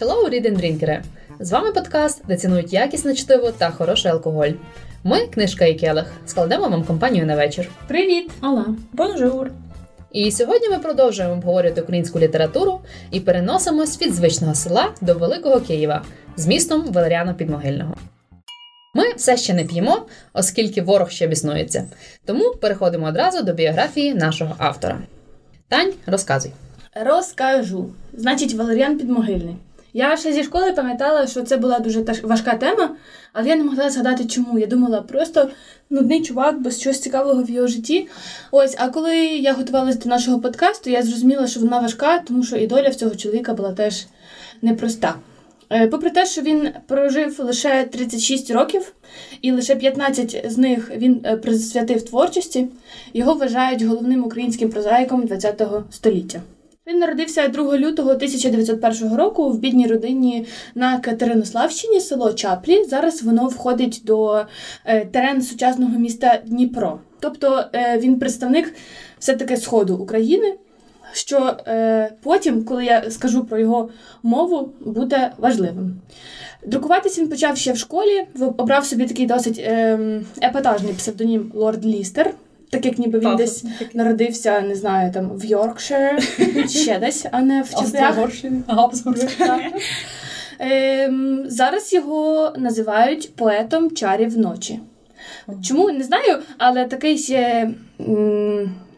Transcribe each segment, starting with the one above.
Hello, reading drinkери! З вами подкаст, де цінують якісне чтиво та хороший алкоголь. Ми, книжка і келих, складемо вам компанію на вечір. Привіт! Ола! Бонжур! І сьогодні ми продовжуємо обговорювати українську літературу і переносимось від звичного села до Великого Києва з містом Валеріана Підмогильного. Ми все ще не п'ємо, оскільки ворог ще біснується. Тому переходимо одразу до біографії нашого автора. Тань, розказуй. Розкажу. Значить, Валеріан Підмогильний. Я ще зі школи пам'ятала, що це була дуже важка тема, але я не могла згадати, чому. Я думала, просто нудний чувак без чогось цікавого в його житті. Ось, а коли я готувалася до нашого подкасту, я зрозуміла, що вона важка, тому що і доля в цього чоловіка була теж непроста. Е, попри те, що він прожив лише 36 років, і лише 15 з них він е, присвятив творчості, його вважають головним українським прозаїком ХХ століття. Він народився 2 лютого 1901 року в бідній родині на Катеринославщині, село Чаплі. Зараз воно входить до е, терен сучасного міста Дніпро. Тобто він представник все-таки Сходу України що е, потім, коли я скажу про його мову, буде важливим. Друкуватись він почав ще в школі, обрав собі такий досить е, епатажний псевдонім Лорд Лістер. Так як ніби він Пафос. десь народився, не знаю, там в Йоркшир, ще десь, а не в Чеплях. Ем, зараз його називають поетом чарів ночі. Чому не знаю, але такий ще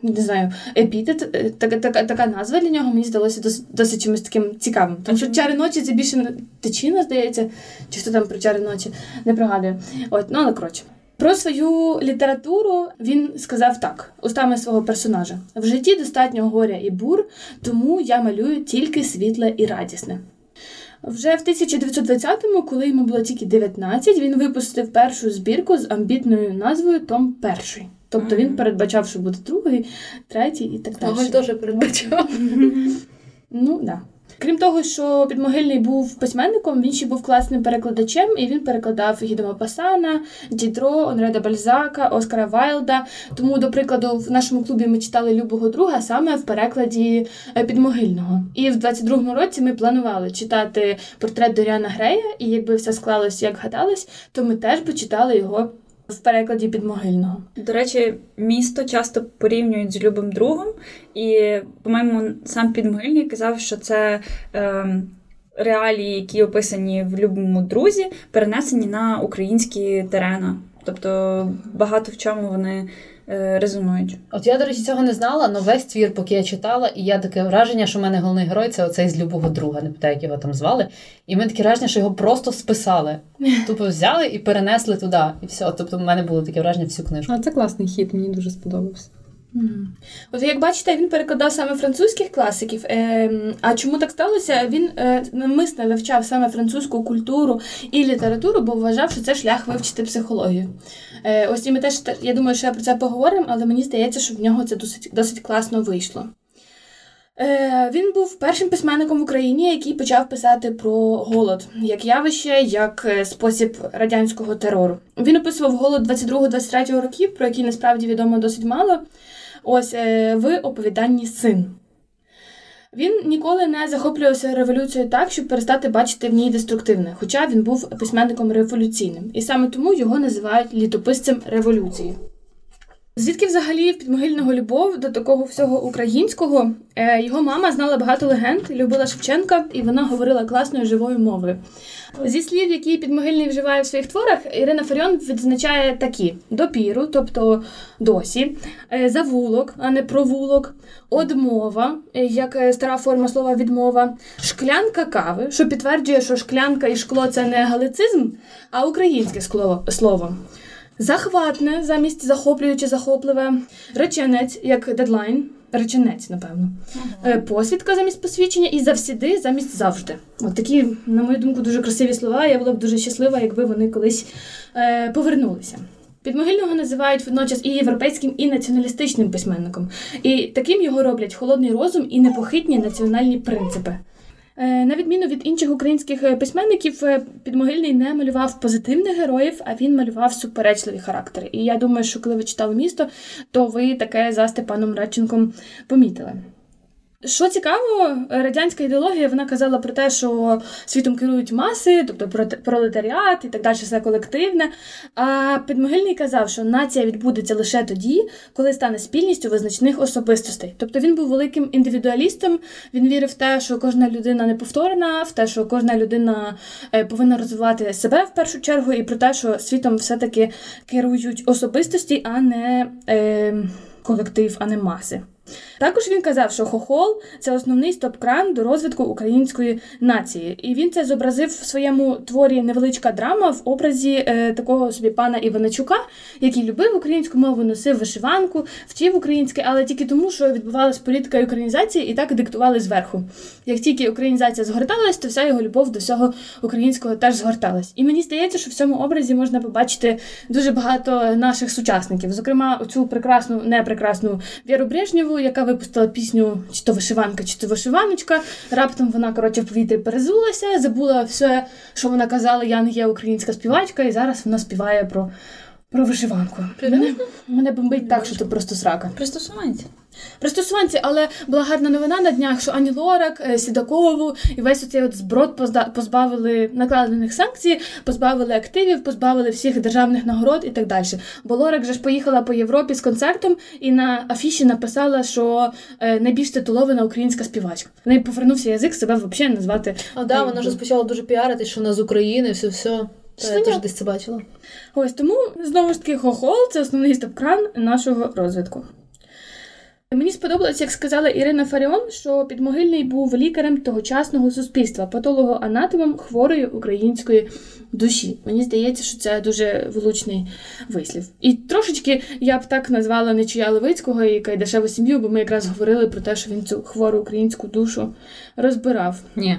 не знаю, епітет, е, така така, така назва для нього мені здалося досить, досить чимось таким цікавим. Тому що чари ночі це більше течіна, здається, чи хто там про чари ночі не пригадує. От, ну але коротше. Про свою літературу він сказав так, устами свого персонажа: в житті достатньо горя і бур, тому я малюю тільки світле і радісне. Вже в 1920-му, коли йому було тільки 19, він випустив першу збірку з амбітною назвою Том Перший. Тобто він передбачав, що буде другий, третій і так далі. Він теж передбачав. Ну, так. Крім того, що Підмогильний був письменником, він ще був класним перекладачем, і він перекладав Гідома Пасана, Дідро, Онреда Бальзака, Оскара Вайлда. Тому, до прикладу, в нашому клубі ми читали Любого друга саме в перекладі е, Підмогильного. І в 22-му році ми планували читати портрет Доріана Грея, і якби все склалося, як гадалось, то ми теж би читали його в перекладі підмогильного. До речі, місто часто порівнюють з любим другом, і, по-моєму, сам підмогильний казав, що це. Е, Реалії, які описані в любому друзі, перенесені на українські терена. Тобто багато в чому вони резонують. От я, до речі, цього не знала, але весь твір, поки я читала, і я таке враження, що в мене головний герой це оцей з любого друга, не питаю, як його там звали. І ми таке враження, що його просто списали. Тупо взяли і перенесли туди. І все. Тобто, в мене було таке враження всю книжку. А це класний хід, мені дуже сподобався. От як бачите, він перекладав саме французьких класиків. Е, А чому так сталося? Він е, намисно вивчав саме французьку культуру і літературу, бо вважав, що це шлях вивчити психологію. Е, Ось і ми теж я думаю, що я про це поговоримо, але мені здається, що в нього це досить досить класно вийшло. Е, Він був першим письменником в Україні, який почав писати про голод як явище, як спосіб радянського терору. Він описував голод 22-23 років, про який насправді відомо досить мало. Ось е, в оповіданні син. Він ніколи не захоплювався революцією так, щоб перестати бачити в ній деструктивне, хоча він був письменником революційним. І саме тому його називають літописцем революції. Звідки взагалі в підмогильного любов до такого всього українського? Е, його мама знала багато легенд, любила Шевченка, і вона говорила класною живою мовою. Зі слів, які підмогильний вживає в своїх творах, Ірина Фаріон відзначає такі: допіру, тобто досі, е, завулок, а не провулок, одмова, е, як стара форма слова відмова, шклянка кави, що підтверджує, що шклянка і шкло це не галицизм, а українське слово. Захватне замість захоплююче захопливе, реченець як дедлайн, реченець, напевно, ага. Е, посвідка замість посвідчення і завсіди замість завжди. От такі, на мою думку, дуже красиві слова. Я була б дуже щаслива, якби вони колись е, повернулися. Підмогильного називають водночас і європейським, і націоналістичним письменником. І таким його роблять холодний розум і непохитні національні принципи. Е, на відміну від інших українських е, письменників, е, підмогильний не малював позитивних героїв, а він малював суперечливі характери. І я думаю, що коли ви читали місто, то ви таке за Степаном Радченком помітили. Що цікаво, радянська ідеологія вона казала про те, що світом керують маси, тобто пролетаріат і так далі, все колективне. А Підмогильний казав, що нація відбудеться лише тоді, коли стане спільністю визначних особистостей. Тобто він був великим індивідуалістом. Він вірив в те, що кожна людина неповторна, в те, що кожна людина е, повинна розвивати себе в першу чергу, і про те, що світом все-таки керують особистості, а не е, колектив, а не маси. Також він казав, що хохол це основний стоп-кран до розвитку української нації, і він це зобразив в своєму творі невеличка драма в образі е, такого собі пана Іваначука, який любив українську мову, носив вишиванку, вчив українське, але тільки тому, що відбувалась політика українізації і так диктували зверху. Як тільки українізація згорталась, то вся його любов до всього українського теж згорталась. І мені здається, що в цьому образі можна побачити дуже багато наших сучасників, зокрема, оцю прекрасну, непрекрасну Віру Брежнєву, яка випустила пісню, чи то вишиванка, чи то вишиваночка. Раптом вона коротше в повітрі перезулася, забула все, що вона казала. Я не є українська співачка, і зараз вона співає про про вишиванку. Мене, мене бомбить так, що це просто срака. Пристосуванці. Пристосуванці, але була гарна новина на днях, що Ані Лорак, е, Сідакову і весь оцей от зброд позбавили накладених санкцій, позбавили активів, позбавили всіх державних нагород і так далі. Бо Лорак вже ж поїхала по Європі з концертом і на афіші написала, що е, найбільш титулована українська співачка. В неї повернувся язик себе взагалі назвати. А да, вона ж почала дуже піарити, що вона з України, все все. Та, я теж десь це бачила. Ось тому знову ж таки хохол це основний стоп-кран нашого розвитку. Мені сподобалось, як сказала Ірина Фаріон, що підмогильний був лікарем тогочасного суспільства, патологоанатомом хворої української душі. Мені здається, що це дуже влучний вислів. І трошечки я б так назвала Нечия Левицького і Кайдашеву сім'ю, бо ми якраз говорили про те, що він цю хвору українську душу розбирав. Ні.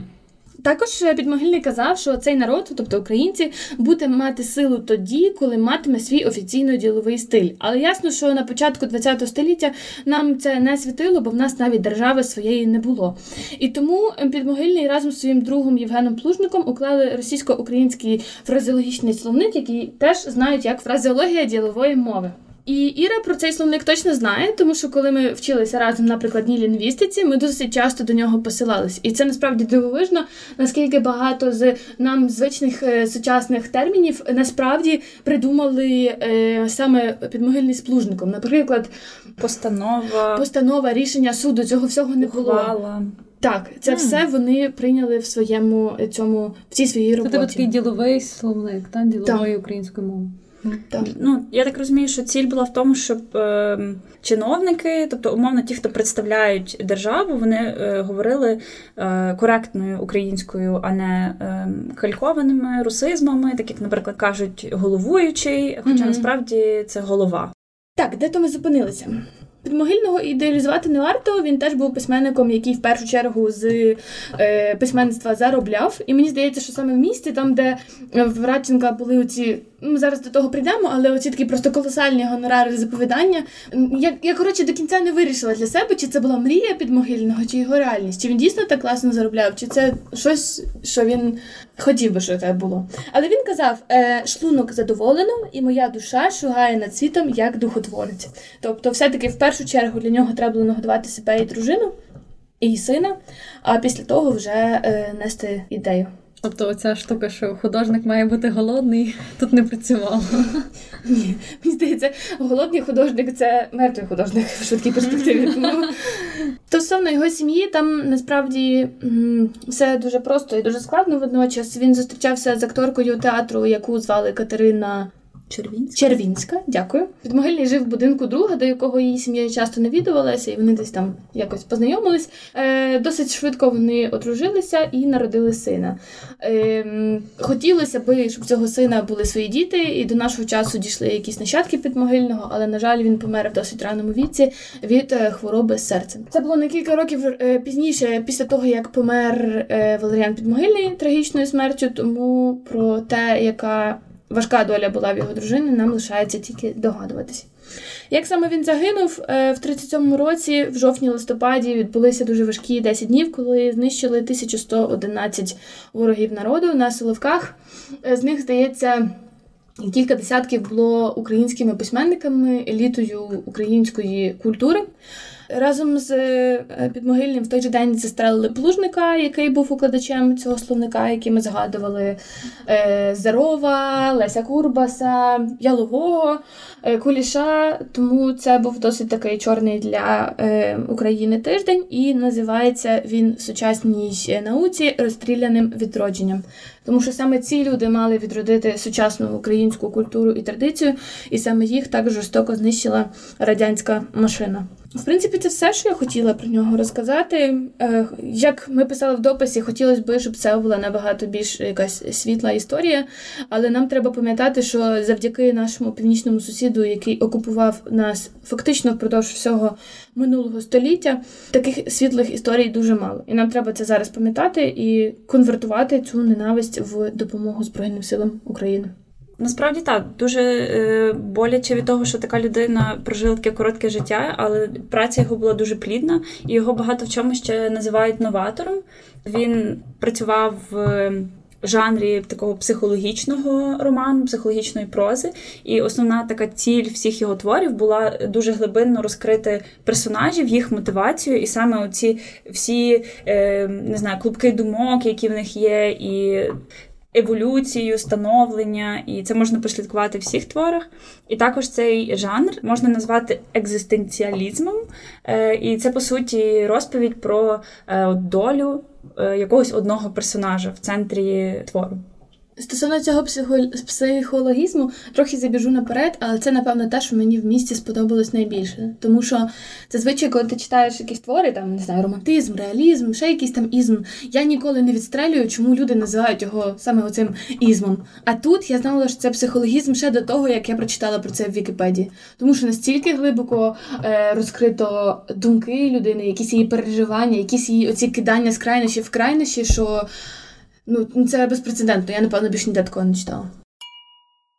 Також підмогильний казав, що цей народ, тобто українці, буде мати силу тоді, коли матиме свій офіційно діловий стиль. Але ясно, що на початку ХХ століття нам це не світило, бо в нас навіть держави своєї не було. І тому підмогильний разом з своїм другом Євгеном Плужником уклали російсько-український фразеологічний словник, який теж знають як фразеологія ділової мови. І Іра про цей словник точно знає, тому що коли ми вчилися разом на прикладній лінгвістиці, ми досить часто до нього посилались. І це насправді дивовижно, наскільки багато з нам звичних е, сучасних термінів насправді придумали е, саме підмогильний з плужником. Наприклад, постанова, постанова рішення суду цього всього не було. Так, це mm. все вони прийняли в своєму цьому в цій своїй роботі. Це такий діловий словник, та ділової так. української мови. Так. Ну, Я так розумію, що ціль була в тому, щоб е, чиновники, тобто, умовно, ті, хто представляють державу, вони е, говорили е, коректною українською, а не е, калькованими русизмами, так як, наприклад, кажуть головуючий, хоча mm-hmm. насправді це голова. Так, де то ми зупинилися? Підмогильного ідеалізувати не варто. Він теж був письменником, який в першу чергу з е, письменництва заробляв. І мені здається, що саме в місті, там, де в Радченка були оці ми зараз до того прийдемо, але оці такі просто колосальні гонорари заповідання. Я, я коротше до кінця не вирішила для себе, чи це була мрія підмогильного, чи його реальність, чи він дійсно так класно заробляв, чи це щось, що він хотів би, що це було. Але він казав: е, шлунок задоволено, і моя душа шугає над світом як духотворець. Тобто, все-таки в першу чергу для нього треба було нагодувати себе і дружину, і сина, а після того вже е, нести ідею. Тобто оця штука, що художник має бути голодний, тут не працювало. Ні, мені здається, голодний художник це мертвий художник в швидкій перспективі. Стосовно його сім'ї, там насправді все дуже просто і дуже складно водночас. Він зустрічався з акторкою театру, яку звали Катерина. Червінська. Червінська, дякую. Підмогильний жив в будинку друга, до якого її сім'я часто навідувалася, і вони десь там якось познайомились. Е, Досить швидко вони одружилися і народили сина. Е, Хотілося би, щоб цього сина були свої діти, і до нашого часу дійшли якісь нащадки підмогильного, але, на жаль, він помер в досить раному віці від е, хвороби серцем. Це було на кілька років е, пізніше, після того, як помер е, Валеріан Підмогильний трагічною смертю, тому про те, яка важка доля була в його дружини, нам лишається тільки догадуватися. Як саме він загинув, е, в 37-му році, в жовтні-листопаді, відбулися дуже важкі 10 днів, коли знищили 1111 ворогів народу на Соловках. З них, здається, кілька десятків було українськими письменниками, елітою української культури. Разом з е, підмогильним в той же день застрелили плужника, який був укладачем цього словника, який ми згадували. Е, Зарова, Леся Курбаса, Ялового, е, Куліша. Тому це був досить такий чорний для України тиждень, і називається він в сучасній науці розстріляним відродженням. Тому що саме ці люди мали відродити сучасну українську культуру і традицію, і саме їх так жорстоко знищила радянська машина. В принципі, це все, що я хотіла про нього розказати. Е, як ми писали в дописі, хотілося б, щоб це була набагато більш якась світла історія. Але нам треба пам'ятати, що завдяки нашому північному сусіду, який окупував нас фактично впродовж всього минулого століття, таких світлих історій дуже мало. І нам треба це зараз пам'ятати і конвертувати цю ненависть в допомогу Збройним силам України. Насправді так, дуже е, боляче від того, що така людина прожила таке коротке життя, але праця його була дуже плідна, і його багато в чому ще називають новатором. Він працював в жанрі такого психологічного роману, психологічної прози. І основна така ціль всіх його творів була дуже глибинно розкрити персонажів, їх мотивацію, і саме оці всі е, не знаю, клубки думок, які в них є, і еволюцію, становлення, і це можна прослідкувати в всіх творах. І також цей жанр можна назвати екзистенціалізмом, е, і це по суті розповідь про е, долю е, якогось одного персонажа в центрі твору. Стосовно цього психологізму, трохи забіжу наперед, але це, напевно, те, що мені в місті сподобалось найбільше. Тому що зазвичай, коли ти читаєш якісь твори, там не знаю, романтизм, реалізм, ще якийсь там ізм, я ніколи не відстрелюю, чому люди називають його саме оцим ізмом. А тут я знала, що це психологізм ще до того, як я прочитала про це в Вікіпедії. Тому що настільки глибоко е, розкрито думки людини, якісь її переживання, якісь її оці кидання з крайнощі в крайнощі, що. Ну, це безпрецедентно, я, напевно, більше ніде такого не читала.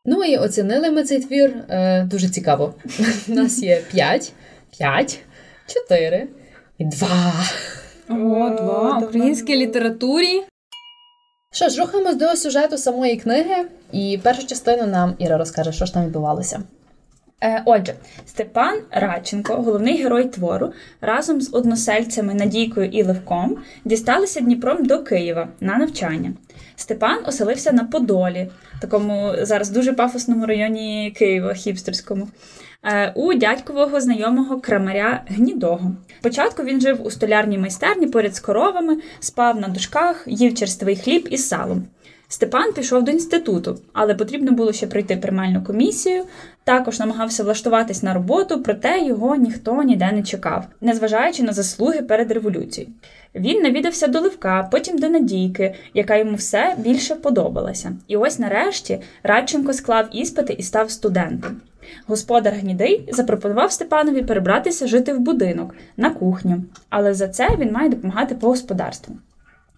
Ну і оцінили ми цей твір е, дуже цікаво. У нас є 5, 5, 4 і 2. О, два. Українській літературі. Що ж, рухаємось до сюжету самої книги, і першу частину нам Іра розкаже, що ж там відбувалося. Е, отже, Степан Радченко, головний герой твору, разом з односельцями Надійкою і Левком дісталися Дніпром до Києва на навчання. Степан оселився на Подолі, такому зараз дуже пафосному районі Києва, хіпстерському, е, у дядькового знайомого крамаря Гнідого. Спочатку він жив у столярній майстерні поряд з коровами, спав на дужках, їв черствий хліб із салом. Степан пішов до інституту, але потрібно було ще пройти приймальну комісію. Також намагався влаштуватись на роботу, проте його ніхто ніде не чекав, незважаючи на заслуги перед революцією. Він навідався до Левка, потім до Надійки, яка йому все більше подобалася. І ось нарешті Радченко склав іспити і став студентом. Господар Гнідий запропонував Степанові перебратися жити в будинок на кухню, але за це він має допомагати по господарству.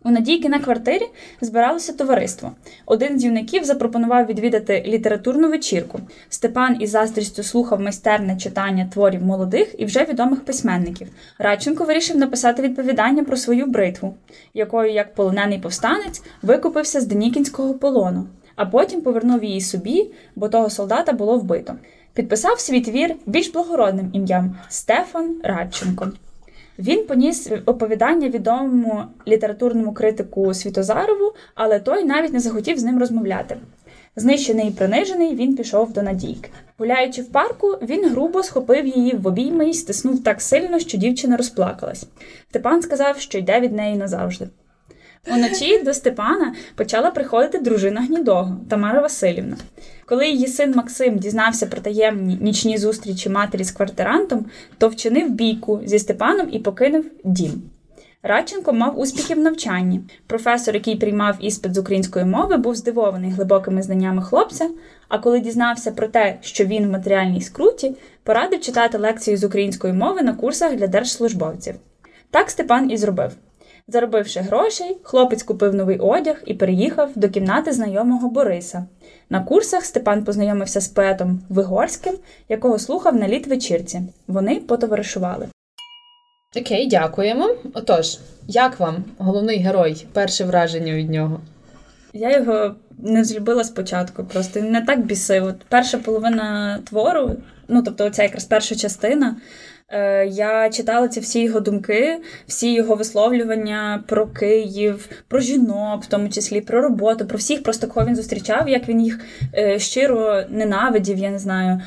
У Надійки на квартирі збиралося товариство. Один з юнаків запропонував відвідати літературну вечірку. Степан із заздрістю слухав майстерне читання творів молодих і вже відомих письменників. Радченко вирішив написати відповідання про свою бритву, якою, як полонений повстанець, викупився з Денікінського полону, а потім повернув її собі, бо того солдата було вбито. Підписав свій твір більш благородним ім'ям Стефан Радченко. Він поніс оповідання відомому літературному критику Світозарову, але той навіть не захотів з ним розмовляти. Знищений і принижений, він пішов до Надійки. Гуляючи в парку, він грубо схопив її в обійми і стиснув так сильно, що дівчина розплакалась. Степан сказав, що йде від неї назавжди. Уночі до Степана почала приходити дружина гнідого Тамара Васильівна. Коли її син Максим дізнався про таємні нічні зустрічі матері з квартирантом, то вчинив бійку зі Степаном і покинув дім. Радченко мав успіхи в навчанні. Професор, який приймав іспит з української мови, був здивований глибокими знаннями хлопця. А коли дізнався про те, що він в матеріальній скруті, порадив читати лекції з української мови на курсах для держслужбовців. Так Степан і зробив. Заробивши грошей, хлопець купив новий одяг і переїхав до кімнати знайомого Бориса. На курсах Степан познайомився з поетом Вигорським, якого слухав на літ вечірці. Вони потоваришували. Окей, дякуємо. Отож, як вам головний герой? Перше враження від нього? Я його не злюбила спочатку, просто не так бісив. От Перша половина твору, ну тобто, оця якраз перша частина. Е, Я читала ці всі його думки, всі його висловлювання про Київ, про жінок, в тому числі про роботу, про всіх, просто кого він зустрічав, як він їх е, щиро ненавидів, я не знаю,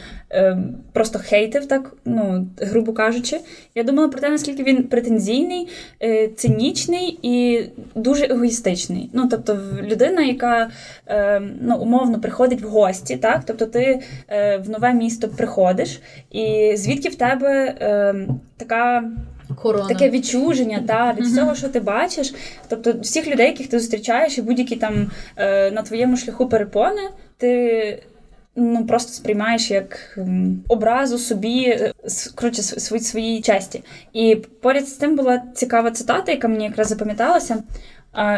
просто хейтив, так, ну, грубо кажучи. Я думала про те, наскільки він претензійний, е, цинічний і дуже егоїстичний. Ну, тобто, людина, яка е, ну, умовно приходить в гості, так? Тобто ти е, в нове місто приходиш, і звідки в тебе е, така Корона. таке відчуження та, від всього, що ти бачиш. Тобто, всіх людей, яких ти зустрічаєш, і будь-які там е, на твоєму шляху перепони, ти. Ну, просто сприймаєш як образу собі, е, коротше, свої, своїй честі. І поряд з тим була цікава цитата, яка мені якраз запам'яталася.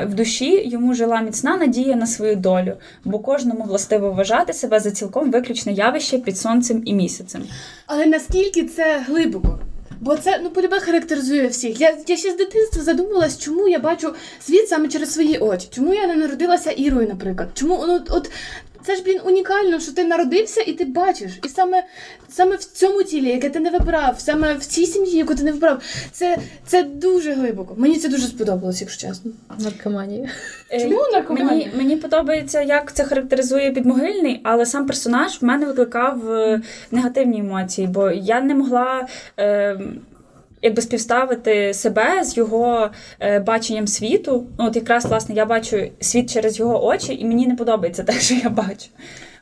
В душі йому жила міцна надія на свою долю, бо кожному властиво вважати себе за цілком виключне явище під сонцем і місяцем. Але наскільки це глибоко? Бо це ну полюбе характеризує всіх. Я, я ще з дитинства задумувалась, чому я бачу світ саме через свої очі. Чому я не народилася Ірою, наприклад? Чому ну, от це ж блін унікально, що ти народився і ти бачиш. І саме саме в цьому тілі, яке ти не вибрав, саме в цій сім'ї, яку ти не вибрав, це, це дуже глибоко. Мені це дуже сподобалось, якщо чесно. Наркоманія. Е, Чому наркоманія? Мені, мені подобається, як це характеризує підмогильний, але сам персонаж в мене викликав е, негативні емоції, бо я не могла. Е, Якби співставити себе з його е, баченням світу. Ну, от якраз власне я бачу світ через його очі, і мені не подобається те, що я бачу.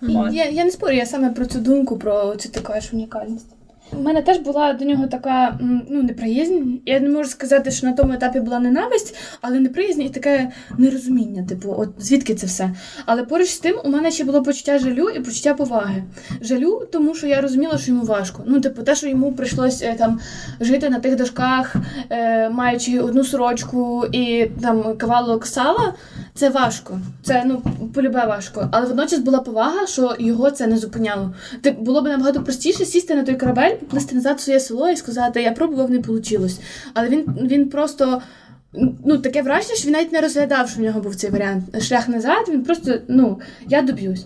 От. Я, я не спорю, я саме про цю думку, про цю таку ж унікальність. У мене теж була до нього така ну, неприязнь. Я не можу сказати, що на тому етапі була ненависть, але неприязнь і таке нерозуміння, типу, от звідки це все. Але поруч з тим у мене ще було почуття жалю і почуття поваги. Жалю, тому що я розуміла, що йому важко. Ну, типу, те, що йому прийшлось е, там жити на тих дошках, е, маючи одну сорочку і там кавалок сала, це важко. Це ну полюбе важко. Але водночас була повага, що його це не зупиняло. Ти було б набагато простіше сісти на той корабель, назад своє село і сказати, я пробував, не вийшло. Але він, він просто. Ну, таке враження, що він навіть не розглядав, що в нього був цей варіант. Шлях назад, він просто, ну, я доб'юсь.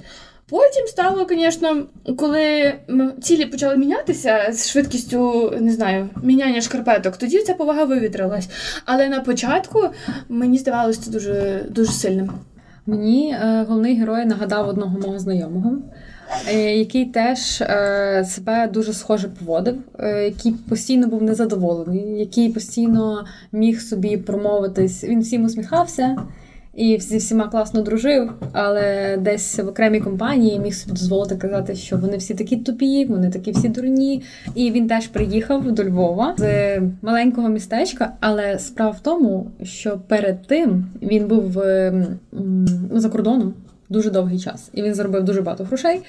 Потім стало, звісно, коли цілі почали мінятися з швидкістю, не знаю, міняння шкарпеток, тоді ця повага вивітрилась. Але на початку мені здавалося це дуже, дуже сильним. Мені е, головний герой нагадав одного мого знайомого, який теж е, себе дуже схоже поводив, е, який постійно був незадоволений, який постійно міг собі промовитись. Він всім усміхався. І зі всіма класно дружив, але десь в окремій компанії міг собі дозволити казати, що вони всі такі тупі, вони такі всі дурні. І він теж приїхав до Львова з маленького містечка. Але справа в тому, що перед тим він був е, м, ну, за кордоном дуже довгий час, і він заробив дуже багато грошей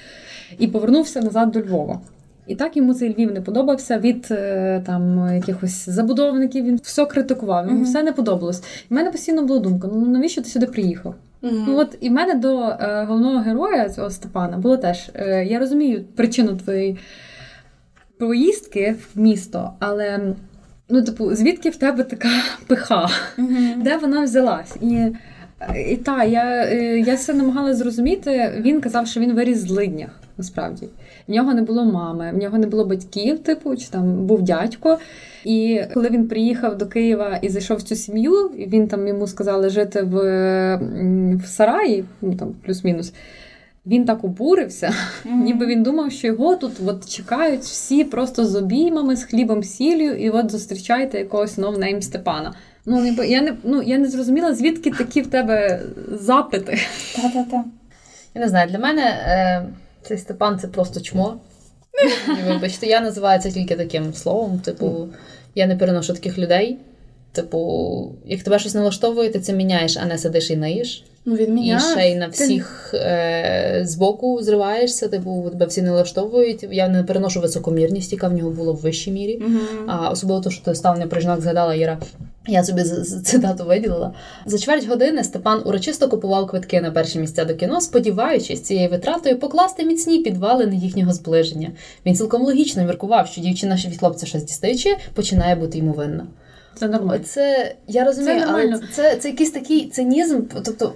і повернувся назад до Львова. І так йому цей Львів не подобався від е, там якихось забудовників. Він все критикував, йому Мгм. все не подобалось. І в мене постійно була думка: ну навіщо ти сюди приїхав? Ну от і в мене до е, головного героя цього Степана було теж. Е, я розумію причину твоєї поїздки в місто, але ну, типу, звідки в тебе така пиха? Де вона взялась? І, і та, я, е, я все намагалася зрозуміти. Він казав, що він виріс в злиднях, насправді. В нього не було мами, в нього не було батьків, типу, чи там був дядько. І коли він приїхав до Києва і зайшов в цю сім'ю, і він там йому сказали жити в, в сараї, ну там плюс-мінус. Він так обурився, ніби він думав, що його тут от чекають всі просто з обіймами, з хлібом сіллю, і от зустрічаєте якогось новнейм Степана. Ну, ніби я не ну я не зрозуміла, звідки такі в тебе запити. Та-та-та. Я не знаю, для мене е, цей Степан це просто чмо. Вибачте, я називаю це тільки таким словом. Типу, я не переношу таких людей. Типу, як тебе щось налаштовує, ти це міняєш, а не сидиш і наїш. Ну, він І ще й на Ти- всіх е, збоку зриваєшся, типу, тебе всі не налаштовують. Я не переношу високомірність, яка в нього була в вищій мірі. А особливо те, що ти ставлення про жінок згадала Іра. Я собі цитату виділила. За чверть години Степан урочисто купував квитки на перші місця до кіно, сподіваючись цією витратою покласти міцні підвалини їхнього зближення. Він цілком логічно міркував, що дівчина від хлопця щось дістаючи, починає бути йому винна. Це нормально. Це я розумію, Це але це, це якийсь такий цинізм. Тобто,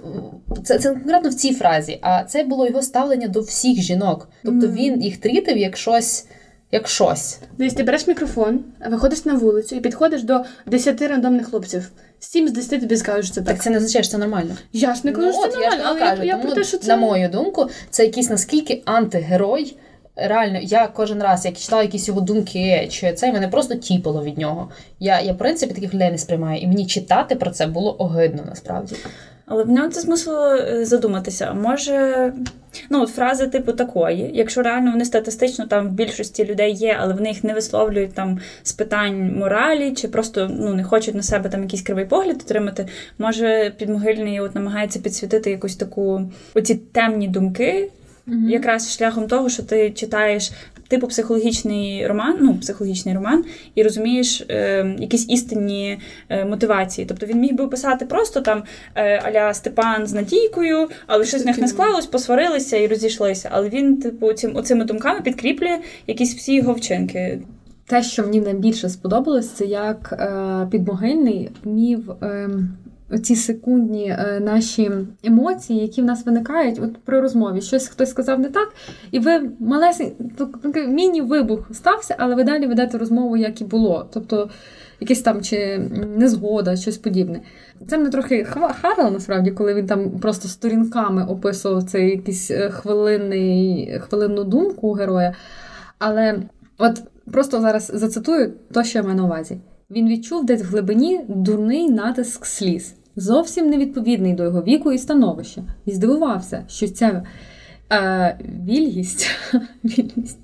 це, це конкретно в цій фразі, а це було його ставлення до всіх жінок. Тобто він їх трітив як щось. Як щось. Десь ти береш мікрофон, виходиш на вулицю і підходиш до 10 рандомних хлопців. 7 з 10 тобі скажуть, що це так. Так це не означає, що це нормально. Я ж не кажу, Ну, що це нормально, але кажу, я, я про те, що це... на мою думку, це якийсь наскільки антигерой. Реально, я кожен раз, як читала якісь його думки, чи це мене просто тіпало від нього. Я, я в принципі таких людей не сприймаю, і мені читати про це було огидно насправді. Але в нього це змусило е, задуматися. А може, ну от фрази типу такої, якщо реально вони статистично там в більшості людей є, але вони їх не висловлюють там з питань моралі, чи просто ну не хочуть на себе там якийсь кривий погляд отримати. Може, підмогильний от намагається підсвітити якусь таку оці темні думки, Мгм. якраз шляхом того, що ти читаєш. Типу психологічний роман, ну психологічний роман, і розумієш е, якісь істинні е, мотивації. Тобто він міг би писати просто там е, аля Степан з Надійкою, але щось в них не склалось, посварилися і розійшлися. Але він, типу, цим оцими думками підкріплює якісь всі його вчинки. Те, що мені найбільше сподобалось, це як е, підмогильний вмів е, оці секундні е, наші емоції, які в нас виникають от при розмові. Щось хтось сказав не так, і ви малесень, такий міні-вибух стався, але ви далі ведете розмову, як і було. Тобто якась там чи незгода, щось подібне. Це мене трохи харило, насправді, коли він там просто сторінками описував цей якийсь е, хвилинний, хвилинну думку героя. Але от просто зараз зацитую то, що я маю на увазі. Він відчув десь в глибині дурний натиск сліз, зовсім невідповідний до його віку і становища, і здивувався, що ця е, вільгість, вільгість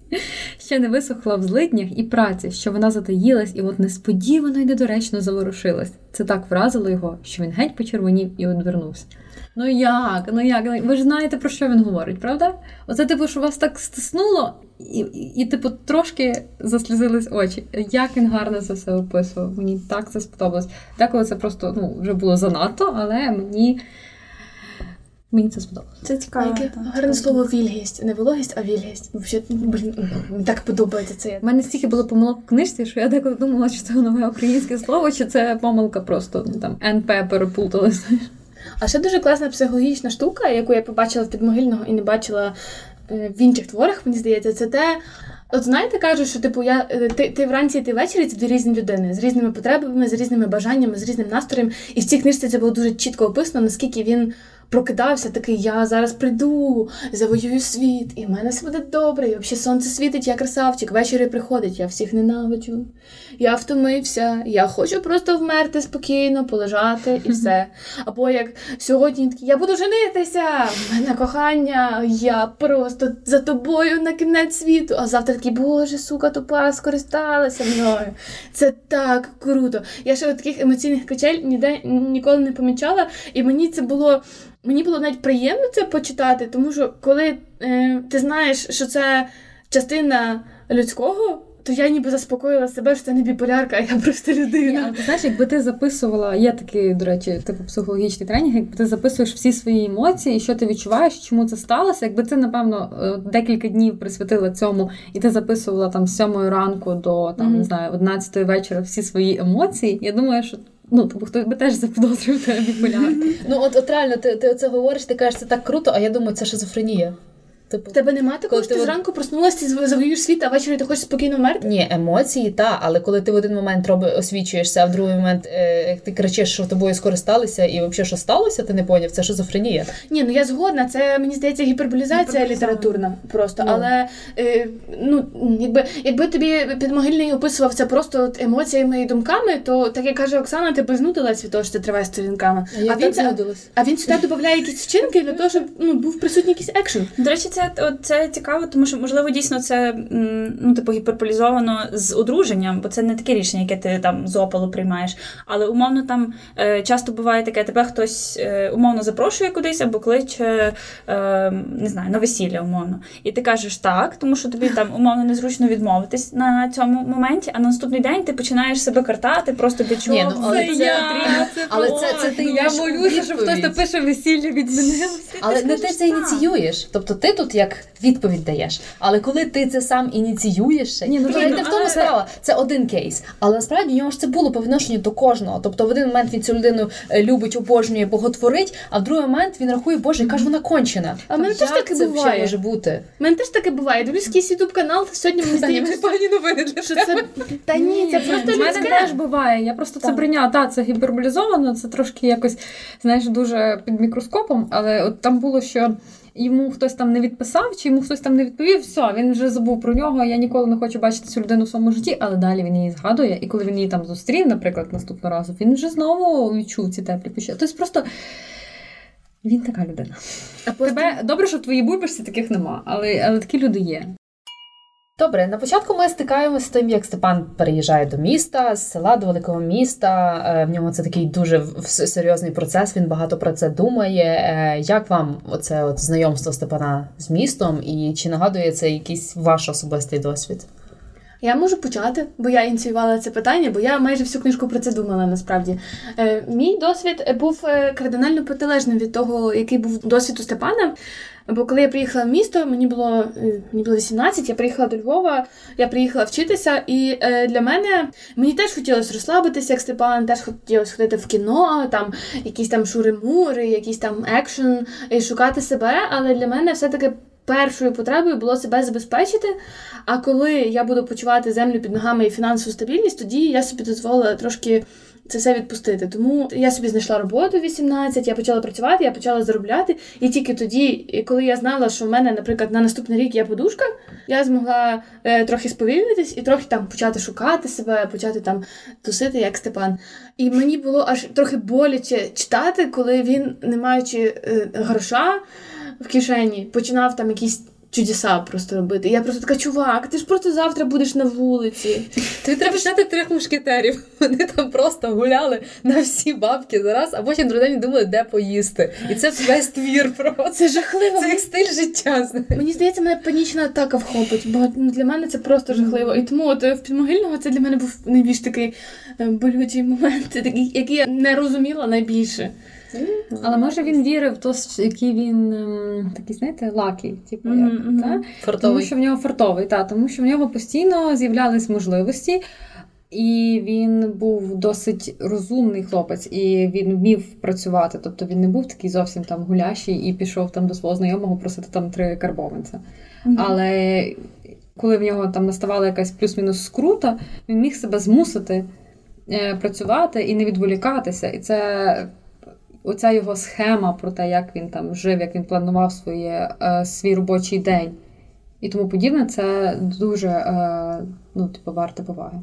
ще не висохла в злиднях і праці, що вона затаїлась і от несподівано й недоречно заворушилась. Це так вразило його, що він геть почервонів і одвернувся. Ну як? Ну як? Ви ж знаєте, про що він говорить, правда? Оце, типу, що вас так стиснуло, і, і, і типу, трошки заслізились очі. Як він гарно це все описував. Мені так це сподобалось. Деколи це просто ну, вже було занадто, але мені, мені це сподобалось. Це цікаво. Яке гарне слово вільгість. Не вологість, а вільгість. Взагалі, блін, мені так подобається це. У мене стільки було помилок в книжці, що я деколи думала, що це нове українське слово, чи це помилка просто ну, там НП переплутали. знаєш. А ще дуже класна психологічна штука, яку я побачила в підмогильного і не бачила в інших творах, мені здається, це те. От знаєте, кажуть, що типу я е, ти, ти вранці, ти ввечері це дві різні людини з різними потребами, з різними бажаннями, з різним настроєм. І в цій книжці це було дуже чітко описано, наскільки він прокидався, такий я зараз прийду, завоюю світ, і в мене все буде добре. І взагалі сонце світить, я красавчик. Ввечері приходить, я всіх ненавиджу. Я втомився, я хочу просто вмерти спокійно, полежати і все. Або як сьогодні такий, я буду женитися, в мене кохання, я просто за тобою на кінець світу. А завтра такий, боже, сука, тупа, скористалася мною. Це так круто. Я ще таких емоційних качель ніде ніколи не помічала, і мені це було. Мені було навіть приємно це почитати, тому що коли е, ти знаєш, що це частина людського, то я ніби заспокоїла себе, що це не біполярка, а я просто Ні, людина. але ти знаєш, якби ти записувала, є такий, до речі, типу психологічний тренінг, якби ти записуєш всі свої емоції, що ти відчуваєш, чому це сталося, якби ти, напевно, е, декілька днів присвятила цьому, і ти записувала там з 7 ранку до там, Мгм. не знаю, 11 вечора всі свої емоції, я думаю, що ну, тобто, хтось би теж запідозрив тебе біполярку. Ну, от, от реально, ти, ти оце говориш, ти кажеш, це так круто, а я думаю, це шизофренія. Типу, тебе нема такого, що ти ти зранку проснулася, ти завоюєш світ, а ввечері ти хочеш спокійно вмерти? Ні, емоції, та, але коли ти в один момент роби, освічуєшся, а в другий момент е, ти кричиш, що тобою скористалися, і взагалі, що сталося, ти не поняв, це шизофренія. Ні, ну я згодна, це мені здається гіперболізація літературна просто. Ну. Але е, ну, якби, якби тобі підмогильний описував це просто от емоціями і думками, то так як каже Оксана, ти б знудилась від того, що це триває сторінками. А, він, це, а він сюди додає якісь вчинки для того, щоб ну, був присутній якийсь екшен. До речі, це, це цікаво, тому що можливо дійсно це ну, типу, гіперполізовано з одруженням, бо це не таке рішення, яке ти там з опалу приймаєш. Але умовно там е, часто буває таке, тебе хтось е, умовно запрошує кудись або кличе е, не знаю, на весілля, умовно. І ти кажеш так, тому що тобі там умовно незручно відмовитись на цьому моменті, а на наступний день ти починаєш себе картати, просто Ні, ну, але це це- Але це, це ти я йдеш молюся, щоб хтось напише весілля відмінилося. Але не ти це ініціюєш. Тобто ти тут тут як відповідь даєш. Але коли ти це сам ініціюєш, Ні, ну, ну, не в тому справа. Це один кейс. Але насправді в нього ж це було по відношенню до кожного. Тобто в один момент він цю людину е, любить, обожнює, боготворить, а в другий момент він рахує, боже, яка ж вона кончена. А мене теж таке буває. може бути? У мене теж таке буває. Дивлюсь якийсь ютуб канал, сьогодні мені здається, погані новини для що це. Та ні, це просто в мене теж буває. Я просто це Так. прийняла. Та, це гіперболізовано, це трошки якось, знаєш, дуже під мікроскопом, але от там було, що. Йому хтось там не відписав, чи йому хтось там не відповів, все, він вже забув про нього. Я ніколи не хочу бачити цю людину в своєму житті, але далі він її згадує. І коли він її там зустрів, наприклад, наступного разу, він вже знову відчув ці теплі почуття. Тобто просто він така людина. А Тебе добре, що в твоїй бульбашці таких нема, але, але такі люди є. Добре, на початку ми стикаємося з тим, як Степан переїжджає до міста, з села до великого міста. Е, В нього це такий дуже серйозний процес. Він багато про це думає. Е, Як вам оце от знайомство Степана з містом, і чи нагадує це якийсь ваш особистий досвід? Я можу почати, бо я ініціювала це питання, бо я майже всю книжку про це думала насправді. Е, мій досвід був кардинально протилежним від того, який був досвід у Степана. Бо коли я приїхала в місто, мені було е, мені було 18, я приїхала до Львова, я приїхала вчитися, і е, для мене мені теж хотілося розслабитися, як Степан, теж хотілося ходити в кіно, там якісь там шури-мури, якийсь там екшен, і шукати себе. Але для мене все-таки першою потребою було себе забезпечити. А коли я буду почувати землю під ногами і фінансову стабільність, тоді я собі дозволила трошки це все відпустити. Тому я собі знайшла роботу в 18, я почала працювати, я почала заробляти. І тільки тоді, коли я знала, що в мене, наприклад, на наступний рік є подушка, я змогла е, трохи сповільнитись і трохи там почати шукати себе, почати там тусити, як Степан. І мені було аж трохи боляче читати, коли він, не маючи е, гроша в кишені, починав там якісь. Чудеса просто робити. Я просто така, чувак, ти ж просто завтра будеш на вулиці. Тобі треба читати трьох мушкетерів. Вони там просто гуляли на всі бабки зараз, а потім другий день думали, де поїсти. І це весь твір просто. Це жахливо. Це як стиль життя. Мені здається, мене панічна атака вхопить, бо для мене це просто жахливо. І тому от е, в підмогильного це для мене був найбільш такий е, болючий момент, який я не розуміла найбільше. Але може він вірив в то, який він ем, такий, знаєте, лакий, типу, як, та? Тому що в нього фартовий, та, тому що в нього постійно з'являлись можливості, і він був досить розумний хлопець, і він вмів працювати. Тобто він не був такий зовсім там гулящий і пішов там до свого знайомого просити там три карбованця. Але коли в нього там наставала якась плюс-мінус скрута, він міг себе змусити е, працювати і не відволікатися. І це оця його схема про те, як він там жив, як він планував своє, е, свій робочий день і тому подібне, це дуже е, ну, типу, варте поваги.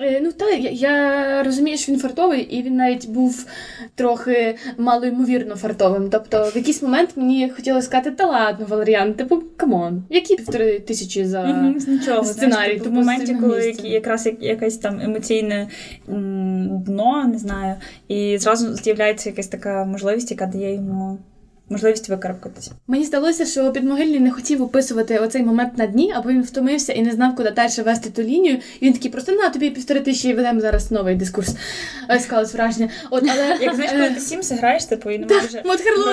Е, Ну так, я, я розумію, що він фартовий, і він навіть був трохи малоймовірно фартовим. Тобто, в якийсь момент мені хотілося сказати, та ладно, Валеріан, типу, come on, які півтори тисячі за. Нічого, сценарій, знаєш, типу, в моменті, коли якраз як- якесь там емоційне дно, не знаю, і зразу з'являється якась така можливість, яка дає йому можливість викарабкатись. Мені здалося, що підмогильний не хотів описувати оцей момент на дні, або він втомився і не знав, куди далі вести ту лінію. І він такий просто на тобі півтори тисячі і ведемо зараз новий дискурс. Ось склалось враження. От, але Як знаєш, коли ти Sims граєш, типу, і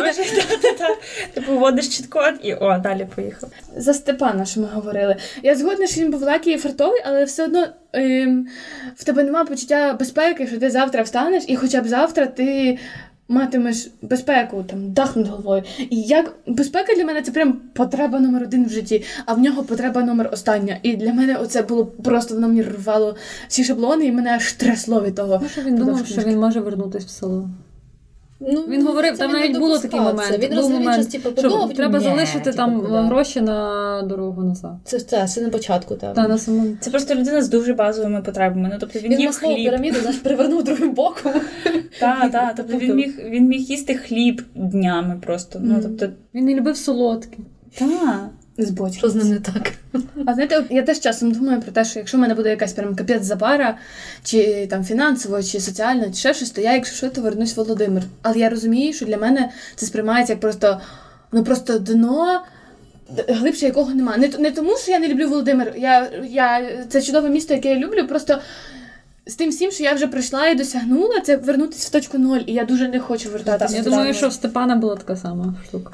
грошей, та-та-та. Типу, вводиш чіткод і о, далі поїхав. за Степана, що ми говорили. Я згодна, що він був лакий і фартовий, але все одно ем, в тебе немає почуття безпеки, що ти завтра встанеш, і хоча б завтра ти. Матимеш безпеку, там дах над головою. І як безпека для мене це прям потреба номер один в житті, а в нього потреба номер остання. І для мене оце було просто воно мені рвало всі шаблони, і мене аж трясло від того. Може, він думав, що він може вернутися в село. Ну, Він говорив, там він навіть було такий момент. Він був момент, типу, що треба ні, залишити типу, там куди? гроші на дорогу назад. Це, це, це на початку, так. Та на самому. Це просто людина з дуже базовими потребами. Ну, тобто він, Він їв хліб. піраміду знаєш, перевернув другим боком. Так, так. Тобто він міг, він міг їсти хліб днями просто. Ну, тобто, Він не любив солодкі. так. З бочки. Що з ним не так? А знаєте, я теж часом думаю про те, що якщо в мене буде якась прям капець запара, чи там фінансово, чи соціально, чи ще щось, то я, якщо що, то вернусь в Володимир. Але я розумію, що для мене це сприймається як просто ну просто дно. Глибше якого нема. Не, не тому, що я не люблю Володимир. Я, я, це чудове місто, яке я люблю. Просто з тим всім, що я вже пройшла і досягнула, це вернутися в точку ноль. І я дуже не хочу вертатися. Я думаю, що в Степана була така сама штука.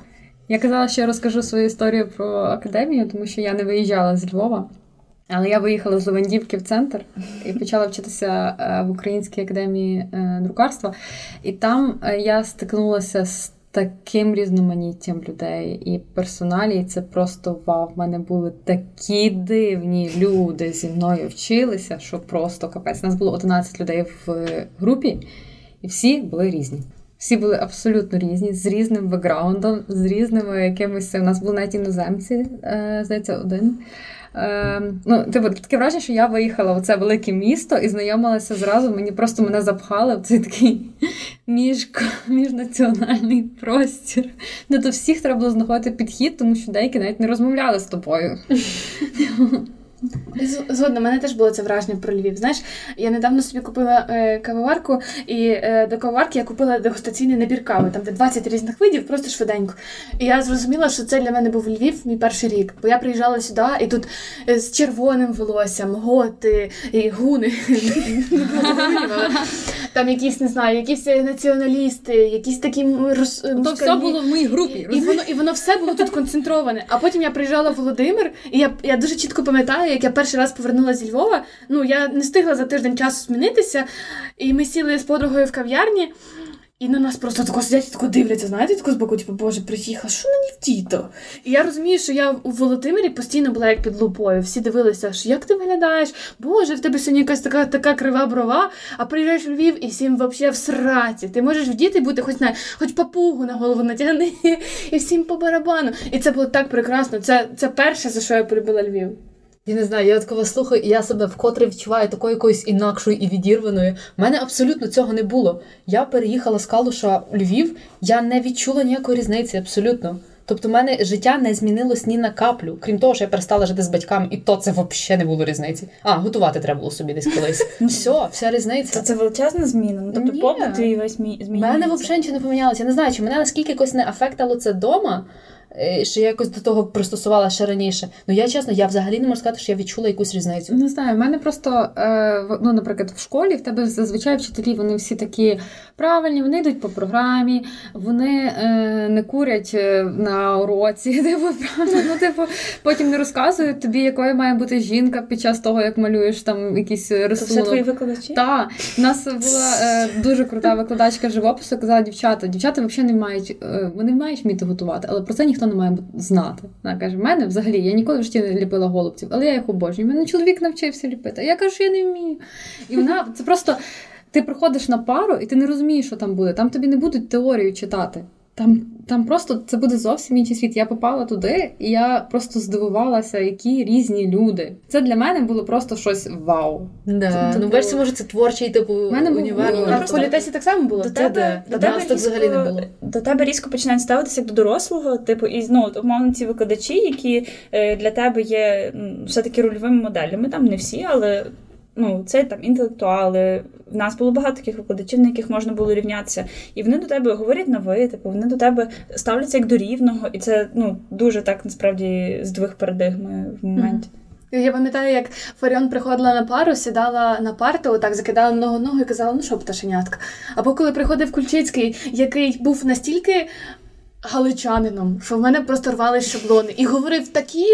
Я казала, що я розкажу свою історію про академію, тому що я не виїжджала з Львова. Але я виїхала з Левандівки в центр і почала вчитися е, в Українській академії е, друкарства. І там е, я стикнулася з таким різноманіттям людей і персоналі, і це просто вау. В мене були такі дивні люди зі мною вчилися, що просто капець. У нас було 11 людей в групі, і всі були різні. Всі були абсолютно різні, з різним бекграундом, з різними якимись. У нас були навіть іноземці, здається, один. Е, ну, типу, таке враження, що я виїхала в це велике місто і знайомилася зразу. Мені просто мене запхали в цей такий між, міжнаціональний простір, де до всіх треба було знаходити підхід, тому що деякі навіть не розмовляли з тобою. Згодна, мене теж було це враження про Львів. Знаєш, я недавно собі купила е, кавоварку, і е, до кавоварки я купила дегустаційний набір кави, там де 20 різних видів, просто швиденько. І я зрозуміла, що це для мене був Львів, мій перший рік. Бо я приїжджала сюди, і тут е, з червоним волоссям, готи і гуни. Там якісь, не знаю, якісь націоналісти, якісь такі. То все було в моїй групі. І воно і воно все було тут концентроване. А потім я приїжджала в Володимир, і я я дуже чітко пам'ятаю, як я перший раз повернулася зі Львова. Ну я не встигла за тиждень часу змінитися, і ми сіли з подругою в кав'ярні. І на нас просто тако сидять тако дивляться, знаєте, тако з боку, типу, боже, приїхала, що на ній втіто? І я розумію, що я у Володимирі постійно була як під лупою. Всі дивилися, що як ти виглядаєш? Боже, в тебе сьогодні якась така така крива брова, а приїжджаєш в Львів і всім взагалі в сраці. Ти можеш в діти бути, хоч на хоч папугу на голову натягни, і всім по барабану. І це було так прекрасно. Це, Це перше, за що я полюбила Львів. Я не знаю, я от коли слухаю, і я себе вкотре відчуваю такою якоюсь інакшою і відірваною. У мене абсолютно цього не було. Я переїхала з Калуша у Львів, я не відчула ніякої різниці, абсолютно. Тобто, в мене життя не змінилось ні на каплю. Крім того, що я перестала жити з батьками, і то це взагалі не було різниці. А, готувати треба було собі десь колись. Все, вся різниця. Це величезна зміна. Ну, тобто побут твій весь змінюється. У мене взагалі нічого не помінялося. Я не знаю, чи мене наскільки якось не афектало це вдома. Е, що я якось до того пристосувала ще раніше. Ну я чесно, я взагалі не можу сказати, що я відчула якусь різницю. Не знаю, в мене просто е, ну, наприклад, в школі в тебе зазвичай вчителі вони всі такі правильні, вони йдуть по програмі, вони е, не курять на уроці, типу, правда, ну типу, потім не розказують тобі, якою має бути жінка під час того, як малюєш там якісь рисунок. Це все твої викладачі? Так. У нас була дуже крута викладачка живопису, казала дівчата. Дівчата взагалі не мають, вони мають вміти готувати, але про це ніхто не має знати. Вона каже: в мене взагалі я ніколи в житті не ліпила голубців, але я їх обожнюю. Мене чоловік навчився ліпити. А я кажу, я не вмію. І вона це просто. Ти приходиш на пару, і ти не розумієш, що там буде. Там тобі не будуть теорію читати. Там там просто це буде зовсім інший світ. Я попала туди, і я просто здивувалася, які різні люди. Це для мене було просто щось вау. Да. Це, ну, бачите, може, це творчий типу мене універ. Ну, а в політесі так само було. До тебе, до, тебе різко, взагалі не було. До тебе різко починають ставитися як до дорослого, типу, і ну, умовно ці викладачі, які е, для тебе є все-таки рольовими моделями. Там не всі, але ну, це там інтелектуали. В нас було багато таких викладачів, на яких можна було рівнятися. І вони до тебе говорять на ви, типу, вони до тебе ставляться як до рівного, і це ну, дуже так насправді здвиг парадигми в моменті. Я пам'ятаю, як Фаріон приходила на пару, сідала на парту, отак закидала ногу ногу і казала, ну що, пташенятка. Або коли приходив Кульчицький, який був настільки галичанином, що в мене просто рвали шаблони. І говорив такі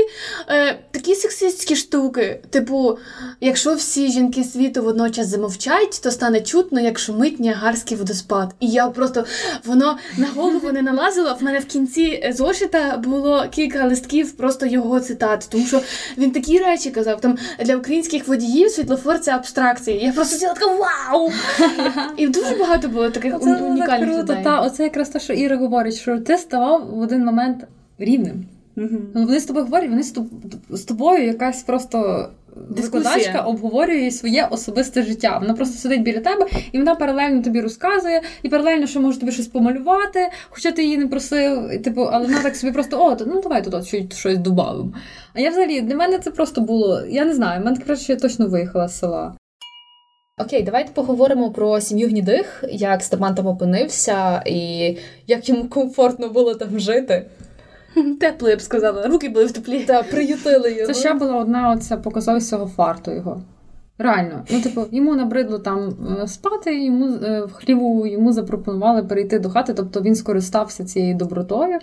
е, такі сексистські штуки. Типу, якщо всі жінки світу водночас замовчають, то стане чутно, як шумить Ніагарський водоспад. І я просто воно на голову не налазило. В мене в кінці зошита було кілька листків просто його цитат. Тому що він такі речі казав. Там для українських водіїв світлофор це абстракції. Я просто сіла така вау! І дуже багато було таких унікальних людей. Та, Оце якраз те, що Іра говорить, що ти ставав в один момент рівним. Mm-hmm. Вони з тобою говорять, вони з тобою якась просто викладачка обговорює своє особисте життя. Вона просто сидить біля тебе, і вона паралельно тобі розказує, і паралельно що може тобі щось помалювати, хоча ти її не просив. і, Типу, але вона так собі просто о, ну давай тут щось, щось добавимо. А я взагалі для мене це просто було. Я не знаю, в мене краще я точно виїхала з села. Окей, давайте поговоримо про сім'ю гнідих, як Степан там опинився і як йому комфортно було там жити. Тепло, я б сказала, руки були в теплі. Так, приютили його. Це ще була одна оця показовість цього фарту його. Реально, ну типу, йому набридло там е, спати, йому е, в хліву йому запропонували перейти до хати, тобто він скористався цією добротою.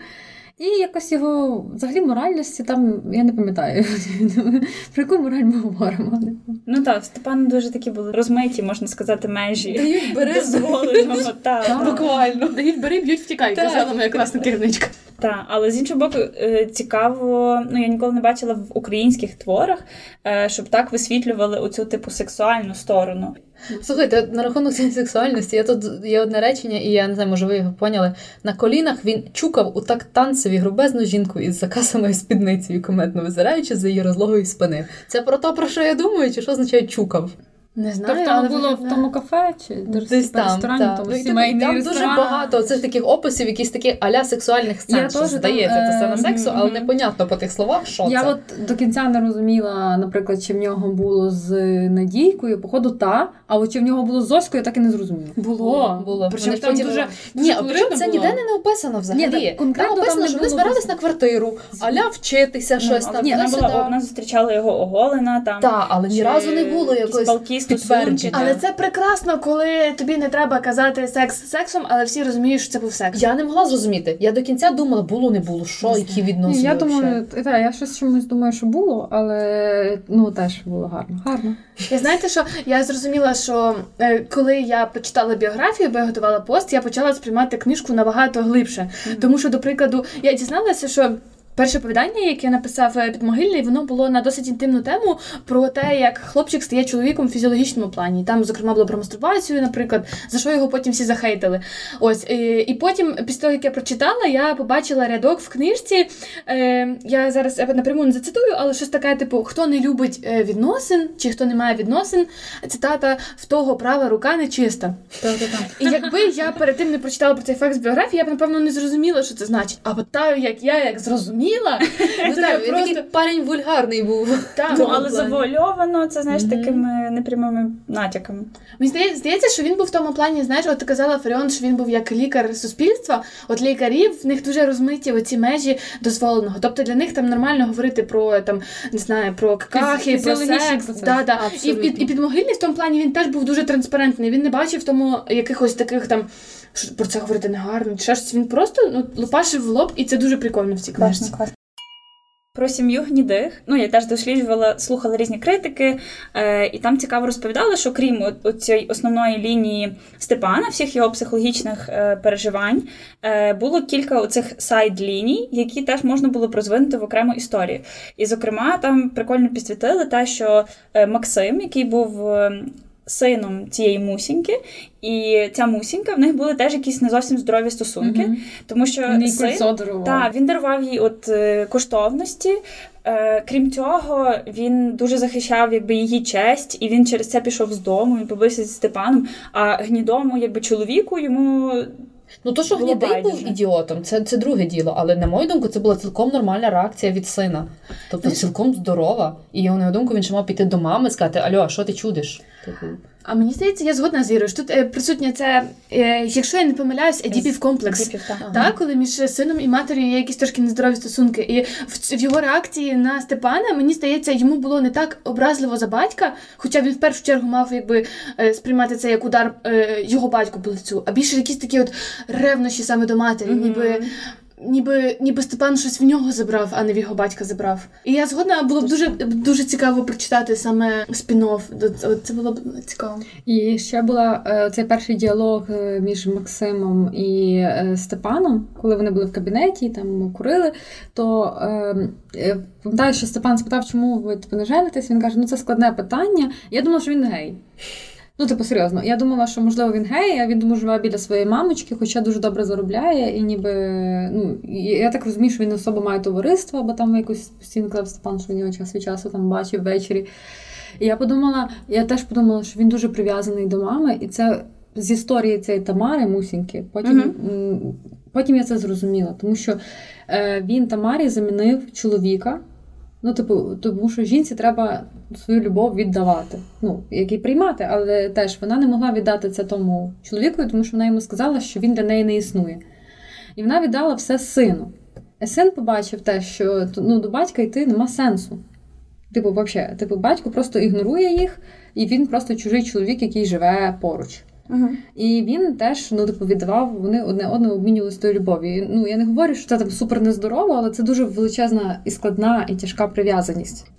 І якось його взагалі моральності там я не пам'ятаю. Про яку мораль ми говоримо. Ну так, Степан дуже такі були розмиті, можна сказати, межі. Дають бери дозволеного. Так. Буквально. Дають бери, б'ють, втікай, казала моя класна керівничка. Так, але з іншого боку, е, цікаво, ну я ніколи не бачила в українських творах, е, щоб так висвітлювали оцю типу сексуальну сторону. Слухайте, на рахунок цієї сексуальності, я тут є одне речення, і я не знаю, може ви його поняли. На колінах він чукав у так танцеві грубезну жінку із закасаною спідницею, кометно визираючи за її розлогою спини. Це про те, про що я думаю, чи що означає чукав? Не знаю, Тобто воно було в тому кафе чи Десь там, ресторані, та. тому Ну, сімейний там дуже багато цих таких описів, якісь такі аля сексуальних сцен. Я що теж там, це сцена е, сексу, але непонятно по тих словах, що Я це. от до кінця не розуміла, наприклад, чи в нього було з Надійкою, походу, та, а от чи в нього було з Зоською, так і не зрозуміла. Було. було. Причому там дуже, Ні, дуже а причому це ніде не описано взагалі. Ні, так конкретно там описано, там що вони було збирались на квартиру, аля вчитися Ну, щось там. вона вона зустрічала його оголена там. Та, але ні разу не було палкі стосунки, підтвердження. Але це прекрасно, коли тобі не треба казати секс сексом, але всі розуміють, що це був секс. Я не могла зрозуміти. Я до кінця думала, було, не було, що, які відносини. я думаю, та, я щось чомусь думаю, що було, але ну теж було гарно. Гарно. І знаєте, що я зрозуміла, що е, коли я почитала біографію, бо я готувала пост, я почала сприймати книжку набагато глибше. Тому що, до прикладу, я дізналася, що. Перше оповідання, яке написав е, підмогильний, воно було на досить інтимну тему про те, як хлопчик стає чоловіком в фізіологічному плані. Там, зокрема, було про мастурбацію, наприклад, за що його потім всі захейтили. Ось і, потім, після того, як я прочитала, я побачила рядок в книжці. Е, я зараз е, напряму не зацитую, але щось таке, типу, хто не любить відносин, чи хто не має відносин, цитата в того права рука не чиста. І якби я перед тим не прочитала про цей факт з біографії, я б напевно не зрозуміла, що це значить. А от та, як я як зрозуміла, Ну, так, він такий парень вульгарний був. та, Ну, ну, але завуальовано, це знаєш такими непрямими натяками. Мені здається, що він був в тому плані, знаєш, от казала Фаріон, що він був як лікар суспільства. От лікарів в них дуже розмиті оці межі дозволеного. Тобто для них там нормально говорити про там не знаю, про какахи, про секс. Да, да. І, і, і підмогильний в тому плані він теж був дуже транспарентний. Він не бачив тому якихось таких там. Що Про це говорити негарно, чи ще щось. Він просто ну, лупашив в лоб, і це дуже прикольно в цій книжці. Про сім'ю гнідих. Ну, я теж досліджувала, слухала різні критики, е, і там цікаво розповідали, що крім от, цієї основної лінії Степана, всіх його психологічних е, переживань, е, було кілька оцих сайд-ліній, які теж можна було б розвинути в окрему історію. І, зокрема, там прикольно підсвітили те, що е, Максим, який був. Сином цієї мусіньки, і ця мусінька в них були теж якісь не зовсім здорові стосунки, Мгм. тому що Він син, так, він дарував їй от е, коштовності. Е, крім цього, він дуже захищав якби її честь, і він через це пішов з дому. Він побився зі Степаном. А гнідому, якби чоловіку, йому Ну то, що гнідий був ідіотом, це, це друге діло. Але на мою думку, це була цілком нормальна реакція від сина. Тобто цілком здорова. І на мою думку, він ще мав піти до мами і сказати: Альо, а що ти чудиш? Типу, А мені здається, я згодна з Ірою. що Тут е, присутня це, е, якщо я не помиляюсь, Едіпів комплекс. Діпів, так. Ага. Так, коли між сином і матір'ю є якісь трошки нездорові стосунки. І в, в його реакції на Степана, мені здається, йому було не так образливо за батька, хоча він в першу чергу мав якби е, сприймати це як удар його батьку по лицю, а більше якісь такі от ревнощі саме до матері, Мгм. ніби. Ніби, ніби Степан щось в нього забрав, а не в його батька забрав. І я згодна, було б дуже дуже цікаво прочитати саме спін-офф. Це було б цікаво. І ще була е, цей перший діалог е, між Максимом і е, Степаном, коли вони були в кабінеті, там курили. То пам'ятаю, що Степан спитав, чому ви типу, не женитесь. Він каже, ну це складне питання. Я думала, що він гей. Ну, типу, серйозно. Я думала, що можливо він гей, а він тому живе біля своєї мамочки, хоча дуже добре заробляє, і ніби ну я так розумію, що він особо має товариство, бо там якось постійно казав Степан, що він його час від часу там бачив ввечері. І я подумала, я теж подумала, що він дуже прив'язаний до мами, і це з історії цієї Тамари Мусіньки. Потім, м, потім я це зрозуміла, тому що е, він Тамарі замінив чоловіка. Ну, типу, тому що жінці треба свою любов віддавати. Ну, як і приймати, але теж вона не могла віддати це тому чоловіку, тому що вона йому сказала, що він для неї не існує. І вона віддала все сину. А син побачив те, що ну, до батька йти нема сенсу. Типу, взагалі, типу, батько просто ігнорує їх, і він просто чужий чоловік, який живе поруч. Uh-huh. І він теж ну типу віддавав, вони одне одне обмінювалися тою любов'ю. Ну я не говорю, що це там супер нездорово, але це дуже величезна і складна і тяжка прив'язаність.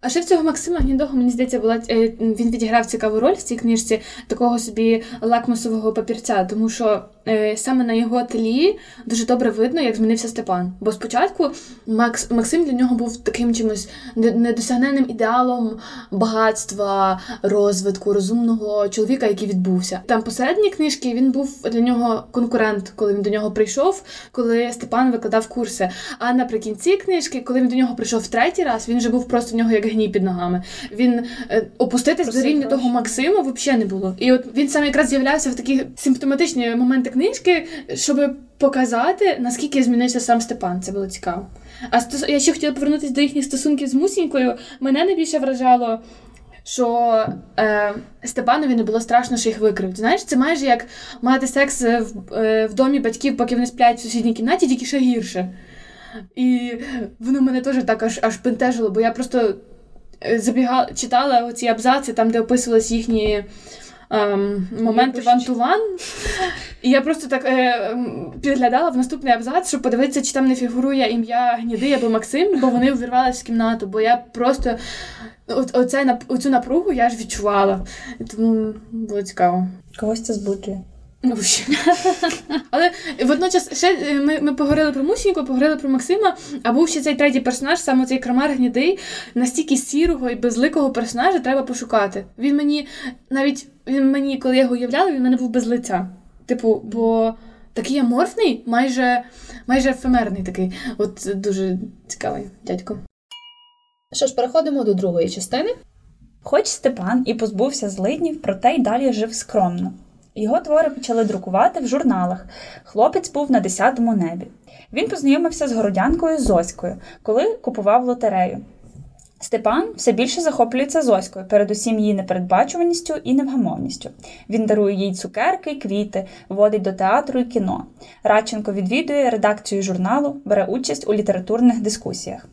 А ще в цього Максима Гнідого, мені здається, була е, він відіграв цікаву роль в цій книжці такого собі лакмусового папірця, тому що саме на його тлі дуже добре видно, як змінився Степан. Бо спочатку Макс Максим для нього був таким чимось недосягненним ідеалом багатства, розвитку, розумного чоловіка, який відбувся. Там посередні книжки він був для нього конкурент, коли він до нього прийшов, коли Степан викладав курси. А наприкінці книжки, коли він до нього прийшов в третій раз, він вже був просто в нього як гній під ногами. Він е, опуститись до рівня того Максима взагалі не було. І от він саме якраз з'являвся в такі симптоматичні моменти книжки, щоб показати, наскільки змінився сам Степан. Це було цікаво. А стос... я ще хотіла повернутися до їхніх стосунків з Мусінькою. Мене найбільше вражало. Що е, Степанові не було страшно, що їх викриють. Знаєш, це майже як мати секс в, е, в домі батьків, поки вони сплять в сусідній кімнаті, тільки ще гірше. І воно мене теж так аж аж пентежило, бо я просто Е, забігала, читала оці абзаци, там, де описувалися їхні ем, моменти ван-ту-ван. І я просто так е, підглядала в наступний абзац, щоб подивитися, чи там не фігурує ім'я Гніди або Максим, бо вони увірвалися в кімнату, бо я просто от, оце, оцю напругу я ж відчувала. Тому було цікаво. Когось це збуджує. Ну, Але водночас ще е, ми ми поговорили про Мусіньку, поговорили про Максима, а був ще цей третій персонаж, саме цей Крамар Гнідий, настільки сірого і безликого персонажа треба пошукати. Він мені навіть він мені, коли я його уявляла, він мене був без лиця. Типу, бо такий аморфний, майже майже ефемерний такий. От дуже цікавий дядько. Що ж, переходимо до другої частини. Хоч Степан і позбувся злиднів, проте й далі жив скромно. Його твори почали друкувати в журналах. Хлопець був на десятому небі. Він познайомився з городянкою Зоською, коли купував лотерею. Степан все більше захоплюється Зоською, передусім її непередбачуваністю і невгамовністю. Він дарує їй цукерки, квіти, водить до театру і кіно. Радченко відвідує редакцію журналу, бере участь у літературних дискусіях.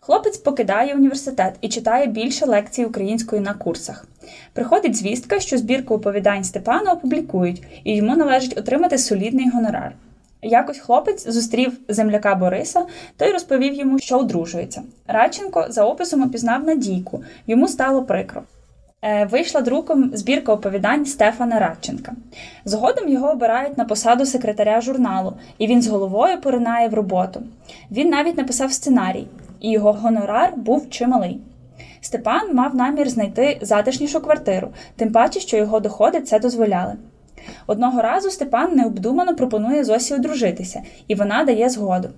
Хлопець покидає університет і читає більше лекцій української на курсах. Приходить звістка, що збірку оповідань Степана опублікують, і йому належить отримати солідний гонорар. Якось хлопець зустрів земляка Бориса, той розповів йому, що одружується. Радченко за описом опізнав Надійку, йому стало прикро. Е, вийшла друком збірка оповідань Стефана Радченка. Згодом його обирають на посаду секретаря журналу, і він з головою поринає в роботу. Він навіть написав сценарій, і його гонорар був чималий. Степан мав намір знайти затишнішу квартиру, тим паче, що його доходи це дозволяли. Одного разу Степан необдумано пропонує Зосі одружитися, і вона дає згоду.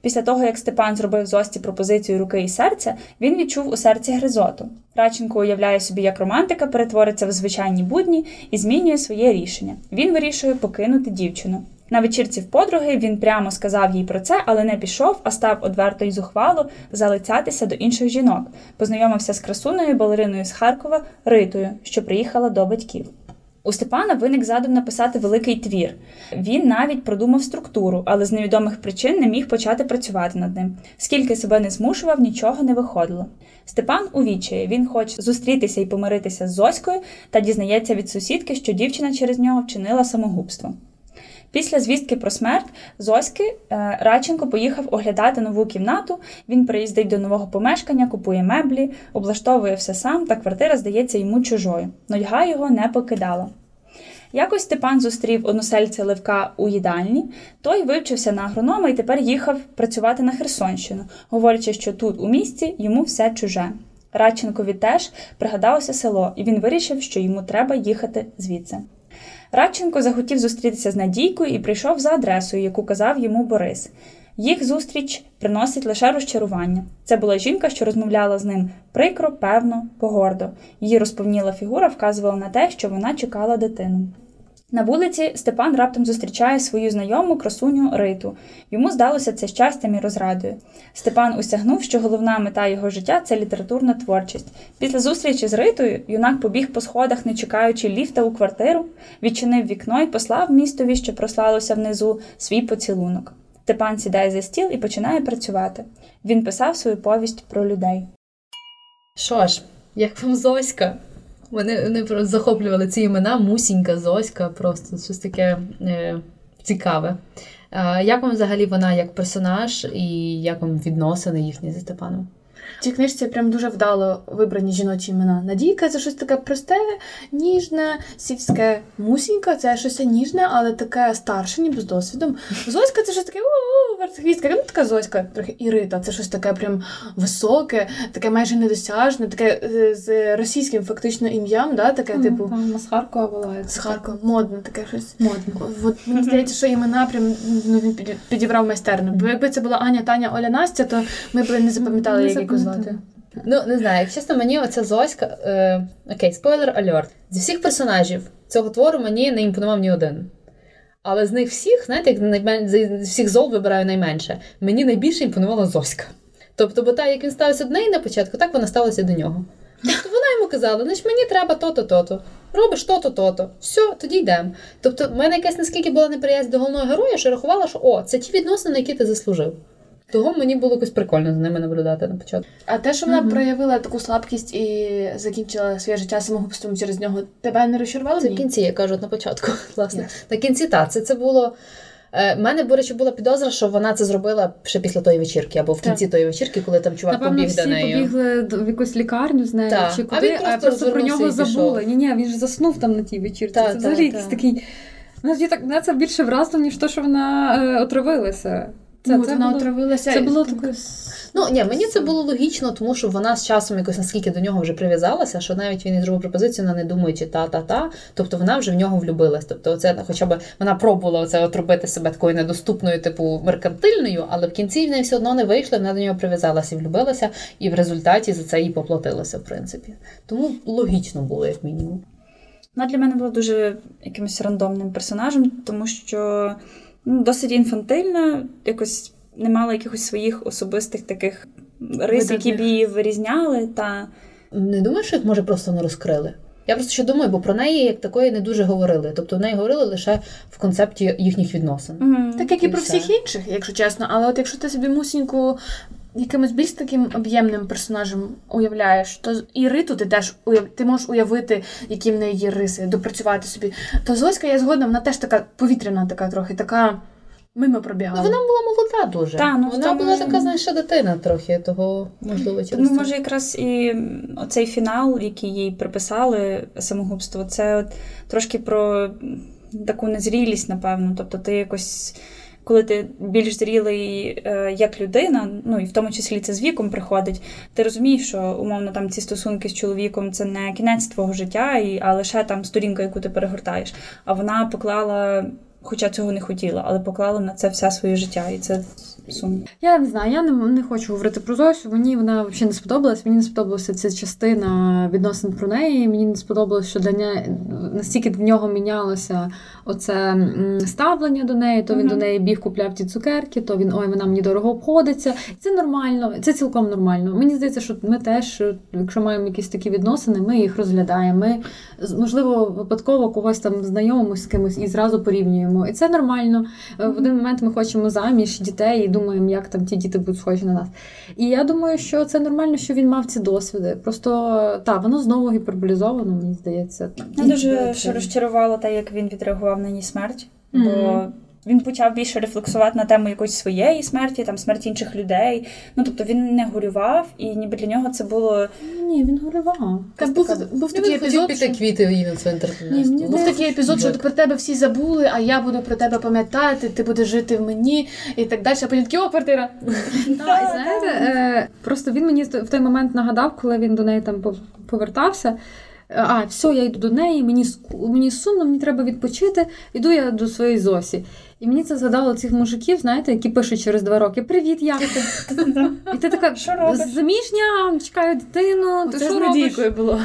Після того, як Степан зробив Зості пропозицію руки і серця, він відчув у серці гризоту. Радченко уявляє собі, як романтика перетвориться в звичайні будні і змінює своє рішення. Він вирішує покинути дівчину. На вечірці в подруги він прямо сказав їй про це, але не пішов, а став одверто й зухвало залицятися до інших жінок. Познайомився з красуною балериною з Харкова Ритою, що приїхала до батьків. У Степана виник задум написати великий твір. Він навіть продумав структуру, але з невідомих причин не міг почати працювати над ним. Скільки себе не змушував, нічого не виходило. Степан увічає, він хоче зустрітися і помиритися з Зоською та дізнається від сусідки, що дівчина через нього вчинила самогубство. Після звістки про смерть Зоськи е, Радченко поїхав оглядати нову кімнату. Він приїздить до нового помешкання, купує меблі, облаштовує все сам, та квартира здається йому чужою. Нудьга його не покидала. Якось Степан зустрів односельця Левка у їдальні, той вивчився на агронома і тепер їхав працювати на Херсонщину, говорячи, що тут, у місті, йому все чуже. Радченкові теж пригадалося село, і він вирішив, що йому треба їхати звідси. Радченко захотів зустрітися з Надійкою і прийшов за адресою, яку казав йому Борис. Їх зустріч приносить лише розчарування. Це була жінка, що розмовляла з ним прикро, певно, погордо. Її розповніла фігура вказувала на те, що вона чекала дитину. На вулиці Степан раптом зустрічає свою знайому красуню Риту. Йому здалося це щастям і розрадою. Степан усягнув, що головна мета його життя це літературна творчість. Після зустрічі з Ритою юнак побіг по сходах, не чекаючи ліфта у квартиру, відчинив вікно і послав містові, що прослалося внизу, свій поцілунок. Степан сідає за стіл і починає працювати. Він писав свою повість про людей. Що ж, як вам Зоська? Мене, вони просто захоплювали ці імена, Мусінька, Зоська, просто щось таке е, цікаве. Е, як вам взагалі вона як персонаж і як вам відносини їхні зі Степаном? В цій книжці прям дуже вдало вибрані жіночі імена. Надійка це щось таке просте, ніжне, сільське. Мусінька це щось ніжне, але таке старше, ніби з досвідом. Зоська це щось таке верхвістка. Ну така Зоська, трохи Ірита. Це щось таке прям високе, таке майже недосяжне, таке е, з російським фактично ім'ям, да? таке, типу. Там з Харкова була. З Харкова, модне таке щось. Модно. От мені здається, що імена прям ну, він підібрав майстерно. Бо якби це була Аня, Таня, Оля, Настя, то ми б не запам'ятали, як. Звати. Ну, не знаю, як чесно, мені оця Зоська. Е, окей, спойлер альорт. Зі всіх персонажів цього твору мені не імпонував ні один. Але з них всіх, знаєте, як з всіх зол вибираю найменше. Мені найбільше імпонувала Зоська. Тобто, бо так, як він ставився до неї на початку, так вона ставилася до нього. Тобто вона йому казала, значить мені треба то-то, то-то. Робиш то-то, то-то. Все, тоді йдемо. Тобто, в мене якась наскільки була неприязнь до головного героя, що рахувала, що о, це ті відносини, які ти заслужив. Того мені було якось прикольно за ними наблюдати на початку. А те, що вона Мгм. проявила таку слабкість і закінчила своє життя самогубством через нього, тебе не розчарувало? Це в кінці, я кажу, на початку. Власне. Ясно. На кінці, так, це, це було. Е, в мене, до речі, була підозра, що вона це зробила ще після тої вечірки, або в кінці тої вечірки, коли там чувак Напевно, побіг всі до неї. побігли в якусь лікарню з нею Так. чи А куди, він а, просто просто про нього забули. Ні, ні, він ж заснув там на тій вечірці. Так, це так, взагалі якийсь так. такий. Мене так це більше вразило, ніж то, що вона е, отравилася. Це, Ну, це вона було, отравилася. це було таке. Ну ні, мені це було логічно, тому що вона з часом якось наскільки до нього вже прив'язалася, що навіть він і зробив пропозицію, вона не думаючи та-та-та. Тобто вона вже в нього влюбилась. Тобто, це хоча б вона пробувала це от робити себе такою недоступною, типу меркантильною, але в кінці в неї все одно не вийшло, вона до нього прив'язалася і влюбилася, і в результаті за це їй поплатилося, в принципі. Тому логічно було, як мінімум. Вона для мене була дуже якимось рандомним персонажем, тому що ну, досить інфантильна, якось не мала якихось своїх особистих таких рис, які б її вирізняли. Та Не думаю, що їх може просто не розкрили. Я просто ще думаю, бо про неї як такої не дуже говорили. Тобто в неї говорили лише в концепті їхніх відносин. Так як і І про все. всіх інших, якщо чесно. Але от якщо ти собі мусіньку якимось більш таким об'ємним персонажем уявляєш, то і Риту ти теж уяв... ти можеш уявити, які в неї є риси, допрацювати собі. То Зоська, я згодна, вона теж така повітряна, така трохи, така мимо пробігала. Ну, вона була молода дуже. Та, ну, вона тому- була така, знаєш, дитина трохи, того можливо через Тому це. може якраз і оцей фінал, який їй приписали самогубство, це от трошки про таку незрілість, напевно. Тобто ти якось. Коли ти більш зрілий е, як людина, ну і в тому числі це з віком приходить, ти розумієш, що умовно там ці стосунки з чоловіком це не кінець твого життя, а лише там сторінка, яку ти перегортаєш. А вона поклала, хоча цього не хотіла, але поклала на це все своє життя, і це сумно. Я не знаю, я не, не хочу говорити про Зосю. Мені вона взагалі не сподобалась. Мені не сподобалася ця частина відносин про неї. Мені не сподобалось, що для неї настільки в нього мінялося оце ставлення до неї. То він Мгм. до неї біг купляв ті цукерки, то він ой, вона мені дорого обходиться. Це нормально, це цілком нормально. Мені здається, що ми теж, якщо маємо якісь такі відносини, ми їх розглядаємо. Ми можливо випадково когось там знайомимося з кимось і зразу порівнюємо. І це нормально. Е, В один момент ми хочемо заміж дітей і думаємо, як там ті діти будуть схожі на нас. І я думаю, що це нормально, що він мав ці досвіди. Просто так, воно знову гіперболізовано, мені здається. Я дуже розчарувала те, як він відреагував на її смерть, бо Мгм. Він почав більше рефлексувати на тему якоїсь своєї смерті, там смерті інших людей. Ну тобто він не горював, і ніби для нього це було Ні, він горював. Та був, був такий Він хотів епізод, піти що... квіти їй на мені Був такий епізод, що про тебе всі забули, а я буду про тебе пам'ятати, ти будеш жити в мені і так далі. А потім такі, о, квартира. Знаєте, е, просто він мені в той момент нагадав, коли він до неї там пов- повертався. е, А, все, я йду до неї, мені, мені сумно, мені треба відпочити. Іду я до своєї Зосі. І мені це згадало цих мужиків, знаєте, які пишуть через два роки: Привіт, як ти? І ти така заміжня, чекаю дитину, ти що робиш? Надійкою було.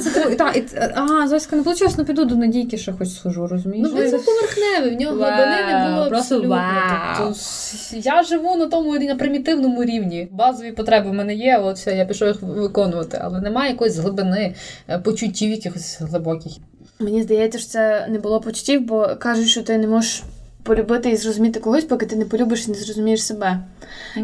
Це та, а, Зоська не вийшло, ну піду до Надійки, ще хоч схожу, розумієш? Ну, був поверхневий, в нього глибини не було абсолютно. Тобто, я живу на тому на примітивному рівні. Базові потреби в мене є, от все, я пішов їх виконувати, але немає якоїсь глибини е, почуттів якихось глибоких. Мені здається, що це не було почуттів, бо кажуть, що ти не можеш полюбити і зрозуміти когось, поки ти не полюбиш і не зрозумієш себе.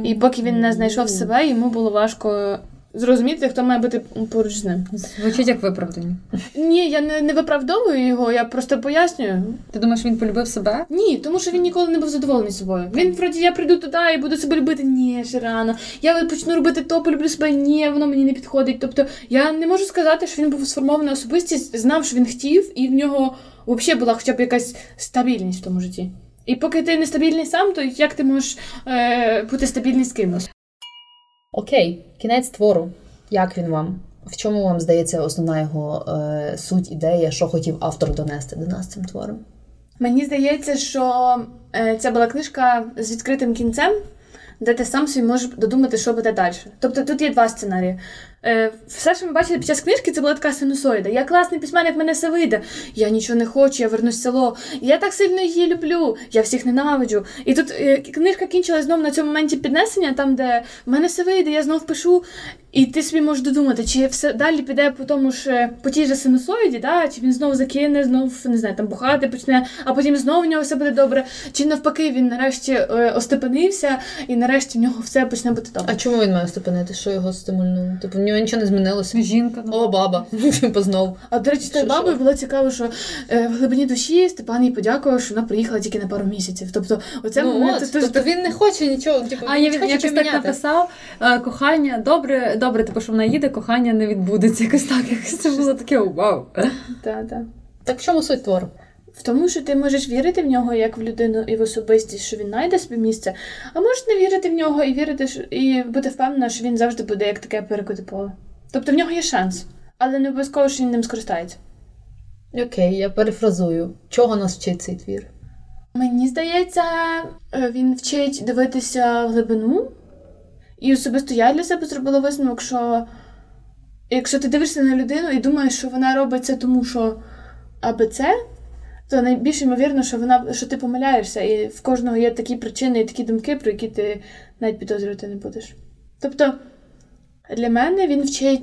І поки він не знайшов себе, йому було важко зрозуміти, хто має бути поруч з ним. Звучить як виправдання. Ні, я не, не виправдовую його, я просто пояснюю. Ти думаєш, він полюбив себе? Ні, тому що він ніколи не був задоволений собою. Він вроді я прийду туди і буду себе любити. Ні, ще рано. Я почну робити то, полюблю себе. Ні, воно мені не підходить. Тобто я не можу сказати, що він був сформований особистість, знав, що він хотів, і в нього взагалі була хоча б якась стабільність в тому житті. І поки ти нестабільний сам, то як ти можеш е, бути стабільний з кимось? Окей, кінець твору. Як він вам? В чому вам здається основна його е, суть, ідея, що хотів автор донести до нас цим твором? Мені здається, що е, це була книжка з відкритим кінцем, де ти сам собі можеш додумати, що буде далі. Тобто тут є два сценарії. Е, все, що ми бачили під час книжки, це була така синусоїда. Я класний письменник, мене все вийде. Я нічого не хочу, я вернусь в село. Я так сильно її люблю, я всіх ненавиджу. І тут е, книжка кінчилась знову на цьому моменті піднесення, там, де в мене все вийде, я знов пишу. І ти собі можеш додумати, чи все далі піде по тому ж е, по тій же синусоїді, да? чи він знову закине, знов не знаю, там бухати почне, а потім знову в нього все буде добре. Чи навпаки він нарешті остепенився, і нарешті в нього все почне бути добре. А чому він має ступинити? Що його стимульнуло? Типу, нього нічого не змінилося. Жінка. ну. О, баба. Типу знов. А до речі, тою бабою було цікаво, що е, в глибині душі Степан їй подякував, що вона приїхала тільки на пару місяців. Тобто, оце ну, мене- от, це тобто він не хоче нічого, типу, А він я він якось так написав. е, Кохання, добре, добре, типу, що вона їде, кохання не відбудеться. Якось так. Якось це було таке вау. Та, та. Так в чому суть твору? В тому, що ти можеш вірити в нього як в людину і в особистість, що він знайде собі місце, а можеш не вірити в нього і вірити і бути впевнена, що він завжди буде як таке перекоти поле. Тобто в нього є шанс, але не обов'язково, що він ним скористається. Окей, я перефразую. Чого нас вчить цей твір? Мені здається, е, він вчить дивитися в глибину. І особисто я для себе зробила висновок, що якщо ти дивишся на людину і думаєш, що вона робить це тому, що аби це, то найбільш ймовірно, що вона що ти помиляєшся, і в кожного є такі причини і такі думки, про які ти навіть підозрювати не будеш. Тобто, для мене він вчить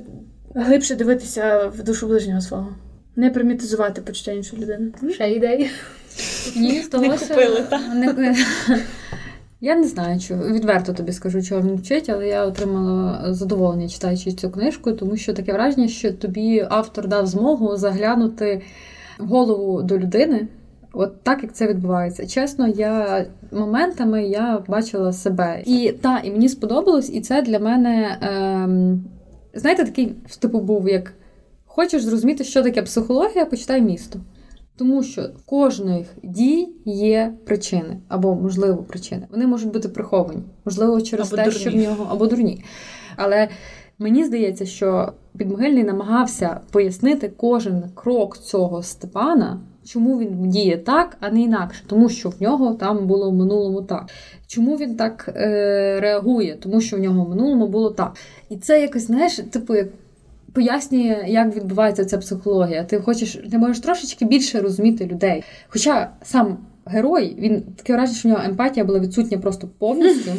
глибше дивитися в душу ближнього свого, не примітизувати почуття іншої людини. Ще ідеї? Ні, здалося. купили, Не... Я не знаю, чого відверто тобі скажу, чого він вчить, але я отримала задоволення читаючи цю книжку, тому що таке враження, що тобі автор дав змогу заглянути голову до людини. От так як це відбувається. Чесно, я моментами я бачила себе. І та, і мені сподобалось, і це для мене, ем, знаєте, такий типу був як хочеш зрозуміти, що таке психологія, почитай місто. Тому що кожних дій є причини, або, можливо, причини. Вони можуть бути приховані, можливо, через Або те, дурні. що в нього, або дурні. Але мені здається, що Підмогильний намагався пояснити кожен крок цього Степана, чому він діє так, а не інакше, тому що в нього там було в минулому так. Чому він так е, реагує? Тому що в нього в минулому було так. І це якось, знаєш, типу, як пояснює, як відбувається ця психологія. Ти хочеш, ти можеш трошечки більше розуміти людей. Хоча сам герой, він таке враження, що в нього емпатія була відсутня просто повністю.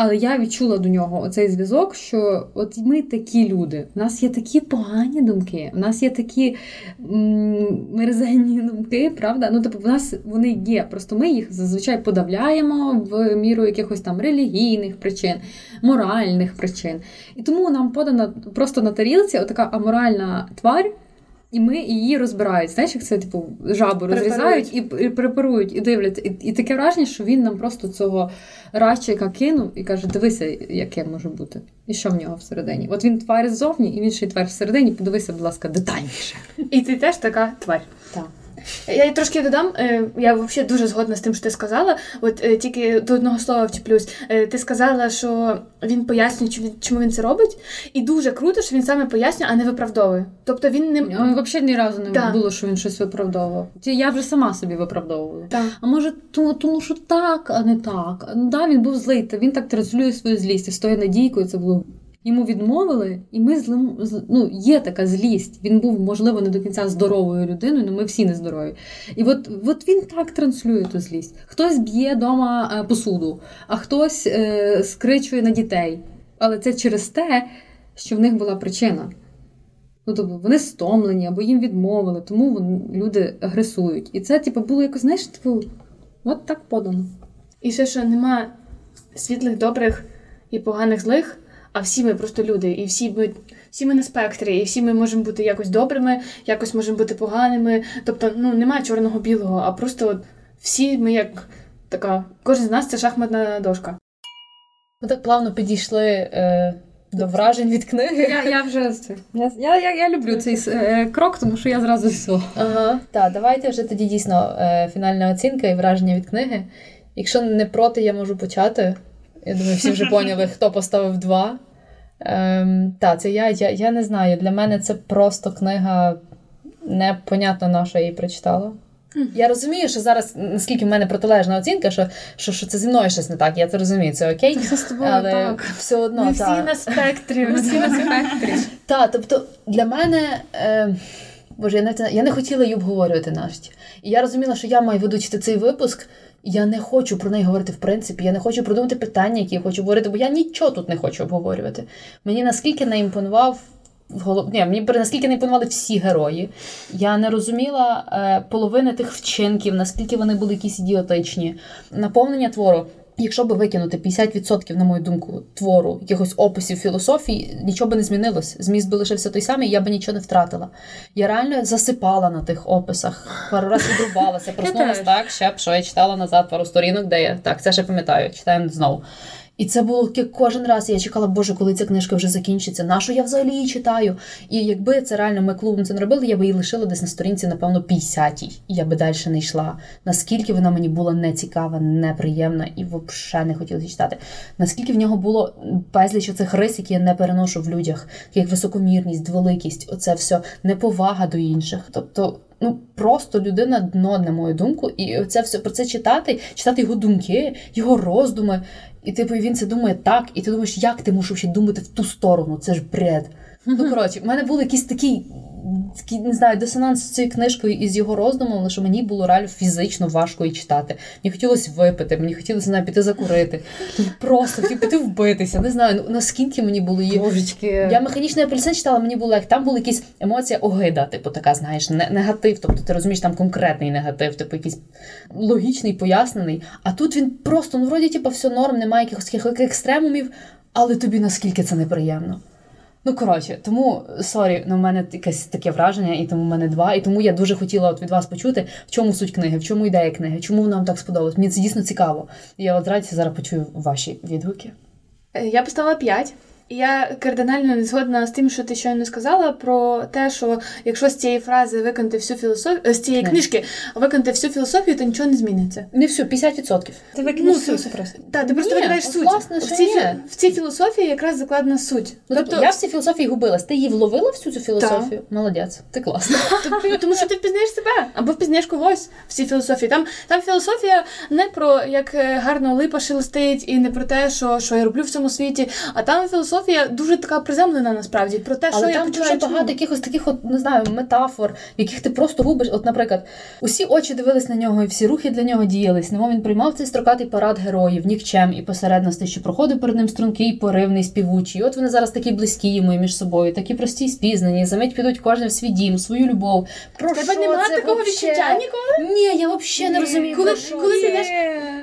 Але я відчула до нього оцей зв'язок, що от ми такі люди. У нас є такі погані думки, у нас є такі мерзенні думки, правда? Ну, тобто, в нас вони є. Просто ми їх зазвичай подавляємо в міру якихось там релігійних причин, моральних причин. І тому нам подана просто на тарілці отака аморальна тварь. І ми її розбирають. Знаєш, як це типу жабу розрізають і, препарують, і дивляться. І, і таке враження, що він нам просто цього рачика кинув і каже: дивися, яке може бути, і що в нього всередині. От він тварь ззовні, і він ще й тварь всередині. Подивися, будь ласка, детальніше. І ти теж така тварь. Так. Я трошки додам, е, я взагалі дуже згодна з тим, що ти сказала. От е, тільки до одного слова вчіплюсь. Е, Ти сказала, що він пояснює, чому він- це робить, і дуже круто, що він саме пояснює, а не виправдовує. Тобто він не Ну, Взагалі ні разу не Да. було, що він щось виправдовував. Я вже сама собі виправдовувала. Так. А може, тому, що так, а не так. Да, він був злий, він так транслює свою злість. І з тою надійкою це було. Йому відмовили, і ми злим, ну, є така злість. Він був, можливо, не до кінця здоровою людиною, але ми всі не здорові. І от, от він так транслює ту злість. Хтось б'є вдома посуду, а хтось е, скричує на дітей. Але це через те, що в них була причина. Ну, тобто вони стомлені або їм відмовили, тому вони, люди агресують. І це, типу, було якось, знаєш, типу, от так подано. І ще що нема світлих, добрих і поганих злих, а всі ми просто люди, і всі ми всі ми на спектрі, і всі ми можемо бути якось добрими, якось можемо бути поганими. Тобто, ну немає чорного білого, а просто от всі ми як така, кожен з нас це шахматна дошка. Ми так плавно підійшли е, до вражень від книги. Я я вже я, я, я, я люблю цей е, крок, тому що я зразу все. Ага, так, давайте вже тоді дійсно е, фінальна оцінка і враження від книги. Якщо не проти, я можу почати. Я думаю, всі вже поняли, хто поставив два. Ем, Так, це я, я я не знаю. Для мене це просто книга непонятно на що я її прочитала. Я розумію, що зараз, наскільки в мене протилежна оцінка, що що, що це зі мною щось не так. Я це розумію, це окей. Це з тобою але так. все одно. Ми та. всі на спектрі, ми всі на спектрі. Так, тобто для мене. Е, Боже, я навіть не- я не хотіла її обговорювати навіть. І я розуміла, що я маю ведучити цей випуск, я не хочу про неї говорити в принципі. Я не хочу продумати питання, які я хочу говорити, бо я нічого тут не хочу обговорювати. Мені наскільки не імпонував. Голов... Ні, мені наскільки не імпонували всі герої. Я не розуміла е, половини тих вчинків, наскільки вони були якісь ідіотичні. Наповнення твору. Якщо би викинути 50%, на мою думку, твору, якихось описів філософії, нічого би не змінилось. Зміст би лишився той самий, я би нічого не втратила. Я реально засипала на тих описах, пару разів відрубалася, проснулася так, ще б, що я читала назад пару сторінок, де я так, це ще пам'ятаю, читаємо знову. І це було кожен раз. Я чекала, боже, коли ця книжка вже закінчиться. На що я взагалі її читаю? І якби це реально ми клубом це не робили, я би її лишила десь на сторінці, напевно, 50-й. І я би далі не йшла. Наскільки вона мені була нецікава, неприємна і взагалі не хотілося читати. Наскільки в нього було безліч оцих рис, які я не переношу в людях, як високомірність, великість, оце все, неповага до інших. Тобто. Ну, просто людина дно, на мою думку, і це все про це читати, читати його думки, його роздуми. І типу він це думає так, і ти думаєш, як ти можеш думати в ту сторону? Це ж бред. Ну коротше, в мене був якийсь такий, такий не знаю, дисонанс з цією книжкою і з його роздумом, що мені було реально фізично важко її читати. Мені хотілося випити, мені хотілося знаю, піти закурити. Просто хотів піти вбитися. Не знаю, ну наскільки мені було її. Божечки. Я механічний апельсин читала, мені було як там була якась емоція огида, типу така, знаєш, негатив. Тобто ти розумієш, там конкретний негатив, типу якийсь логічний, пояснений. А тут він просто, ну вроді, типу, все норм, немає якихось таких екстремумів, але тобі наскільки це неприємно. Ну, коротше, тому sorry, ну в мене якесь таке враження, і тому в мене два. І тому я дуже хотіла от від вас почути, в чому суть книги, в чому ідея книги, чому вам так сподобалась. Мені це дійсно цікаво. І я от з зараз почую ваші відгуки. Е, Я поставила 5. Я кардинально не згодна з тим, що ти щойно сказала, про те, що якщо з цієї фрази виконати всю філософію, з цієї Не. книжки виконати всю філософію, то нічого не зміниться. Не всю, 50%. Ти викинеш Ну, суть просто. Так, ти просто викидаєш суть. власне, в, цій, ні. в цій філософії якраз закладена суть. Ну, тобто, я в цій філософії губилась. Ти її вловила всю цю філософію? Молодець, ти класна. Тобто, Тому що ти впізнаєш себе або впізнаєш когось в цій філософії. Там, там філософія не про як е, гарно липа шелестить і не про те, що, що я роблю в цьому світі, а там філософія дуже така приземлена насправді про те, Але що я там почуваю. дуже чому. багато якихось таких, от не знаю, метафор, яких ти просто губиш. От, наприклад, усі очі дивились на нього, і всі рухи для нього діялись. Немов він приймав цей строкатий парад героїв, нікчем і посередності, що проходив перед ним стрункий, поривний, співучий. І От вони зараз такі близькі йому і між собою, такі прості і спізнані. Замить підуть кожен в свій дім, свою любов. Про тебе що немає це такого вообще? відчуття ніколи? Ні, я взагалі не розумію. Коли- про що коли ти йдеш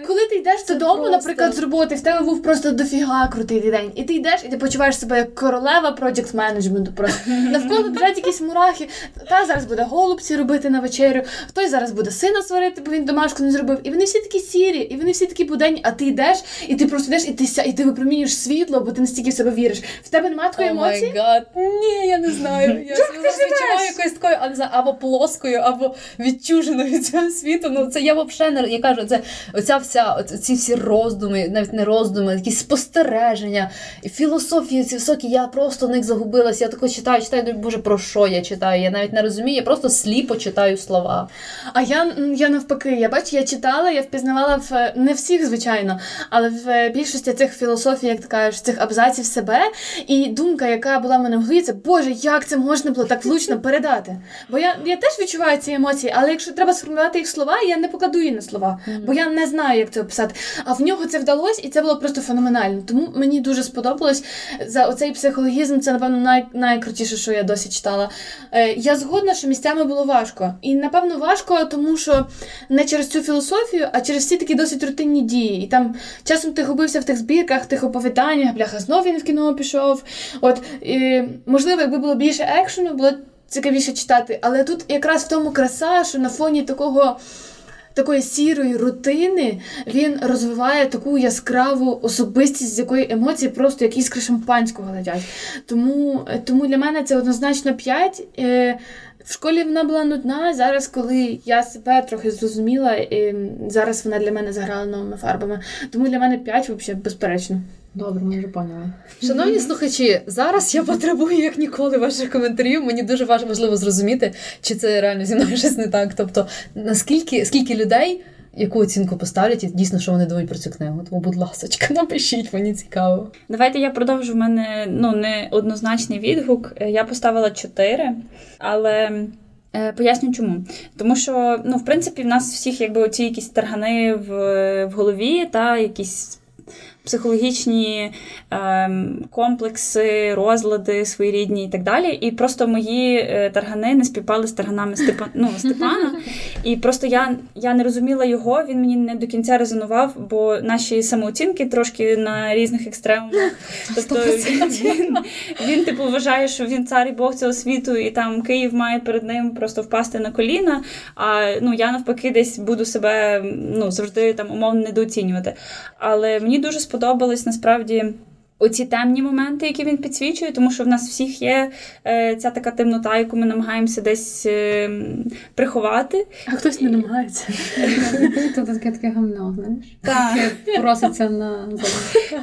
Коли ти йдеш додому, просто- наприклад, з роботи, в тебе був просто дофіга крутий день, і ти йдеш, і ти почуваєш себе як королева project менеджменту. Просто навколо біжать якісь мурахи. Та зараз буде голубці робити на вечерю, хтось зараз буде сина сварити, бо він домашку не зробив. І вони всі такі сірі, і вони всі такі буденні, а ти йдеш, і ти просто йдеш, і ти ся, і ти випромінюєш світло, бо ти настільки в себе віриш. В тебе немає такої емоції? гад. Ні, я не знаю. Я себе відчуваю якоюсь такою, а не знаю, або плоскою, або відчуженою від цього світу. Ну це я взагалі не я кажу, це оця вся ці всі роздуми, навіть не роздуми, якісь спостереження, і філософії ці високі. Я просто в них загубилася. Я тако читаю, читаю, думаю, боже, про що я читаю? Я навіть не розумію, я просто сліпо читаю слова. А я, я навпаки, я бачу, я читала, я впізнавала в не всіх, звичайно, але в е, більшості цих філософій, як ти кажеш, цих абзаців себе. І думка, яка була в мене в голові, це Боже, як це можна було так влучно передати? Бо я, я теж відчуваю ці емоції, але якщо треба сформулювати їх слова, я не покладу її на слова, бо я не знаю, як це описати. А в нього це вдалося, і це було просто феноменально. Тому мені дуже сподобалось. За оцей психологізм це, напевно, най, найкрутіше, що я досі читала. Е, Я згодна, що місцями було важко. І, напевно, важко, тому що не через цю філософію, а через ці такі досить рутинні дії. І там часом ти губився в тих збірках, тих оповіданнях, бляха, знов він в кіно пішов. От, і, Можливо, якби було більше екшену, було цікавіше читати. Але тут якраз в тому краса, що на фоні такого такої сірої рутини він розвиває таку яскраву особистість, з якої емоції просто як іскри шампанського летять. Тому тому для мене це однозначно 5. Е, в школі вона була нудна. Зараз, коли я себе трохи зрозуміла, і зараз вона для мене заграла новими фарбами. Тому для мене 5 взагалі безперечно. Добре, ми вже поняли. Шановні слухачі, зараз я потребую як ніколи ваших коментарів. Мені дуже важливо зрозуміти, чи це реально зі мною щось не так. Тобто, наскільки скільки людей яку оцінку поставлять і дійсно, що вони думають про цю книгу. Тому, будь ласка, напишіть, мені цікаво. Давайте я продовжу в мене ну не однозначний відгук. Я поставила 4, але. Е, поясню чому. Тому що, ну, в принципі, в нас всіх якби оці якісь таргани в в голові, та якісь психологічні е, комплекси, розлади своєрідні і так далі. І просто мої е, таргани не співпали з тарганами Степа, ну, Степана. І просто я я не розуміла його, він мені не до кінця резонував, бо наші самооцінки трошки на різних екстремумах. Тобто він, він, він, типу, вважає, що він цар і Бог цього світу, і там Київ має перед ним просто впасти на коліна. А ну, я навпаки десь буду себе ну, завжди там умовно недооцінювати. Але мені дуже сподобалося сподобались насправді. Оці темні моменти, які він підсвічує, тому що в нас всіх є е, ця така темнота, яку ми намагаємося десь е, приховати. А хтось не намагається. Тут таке таке гамно, знаєш? Так. Проситься на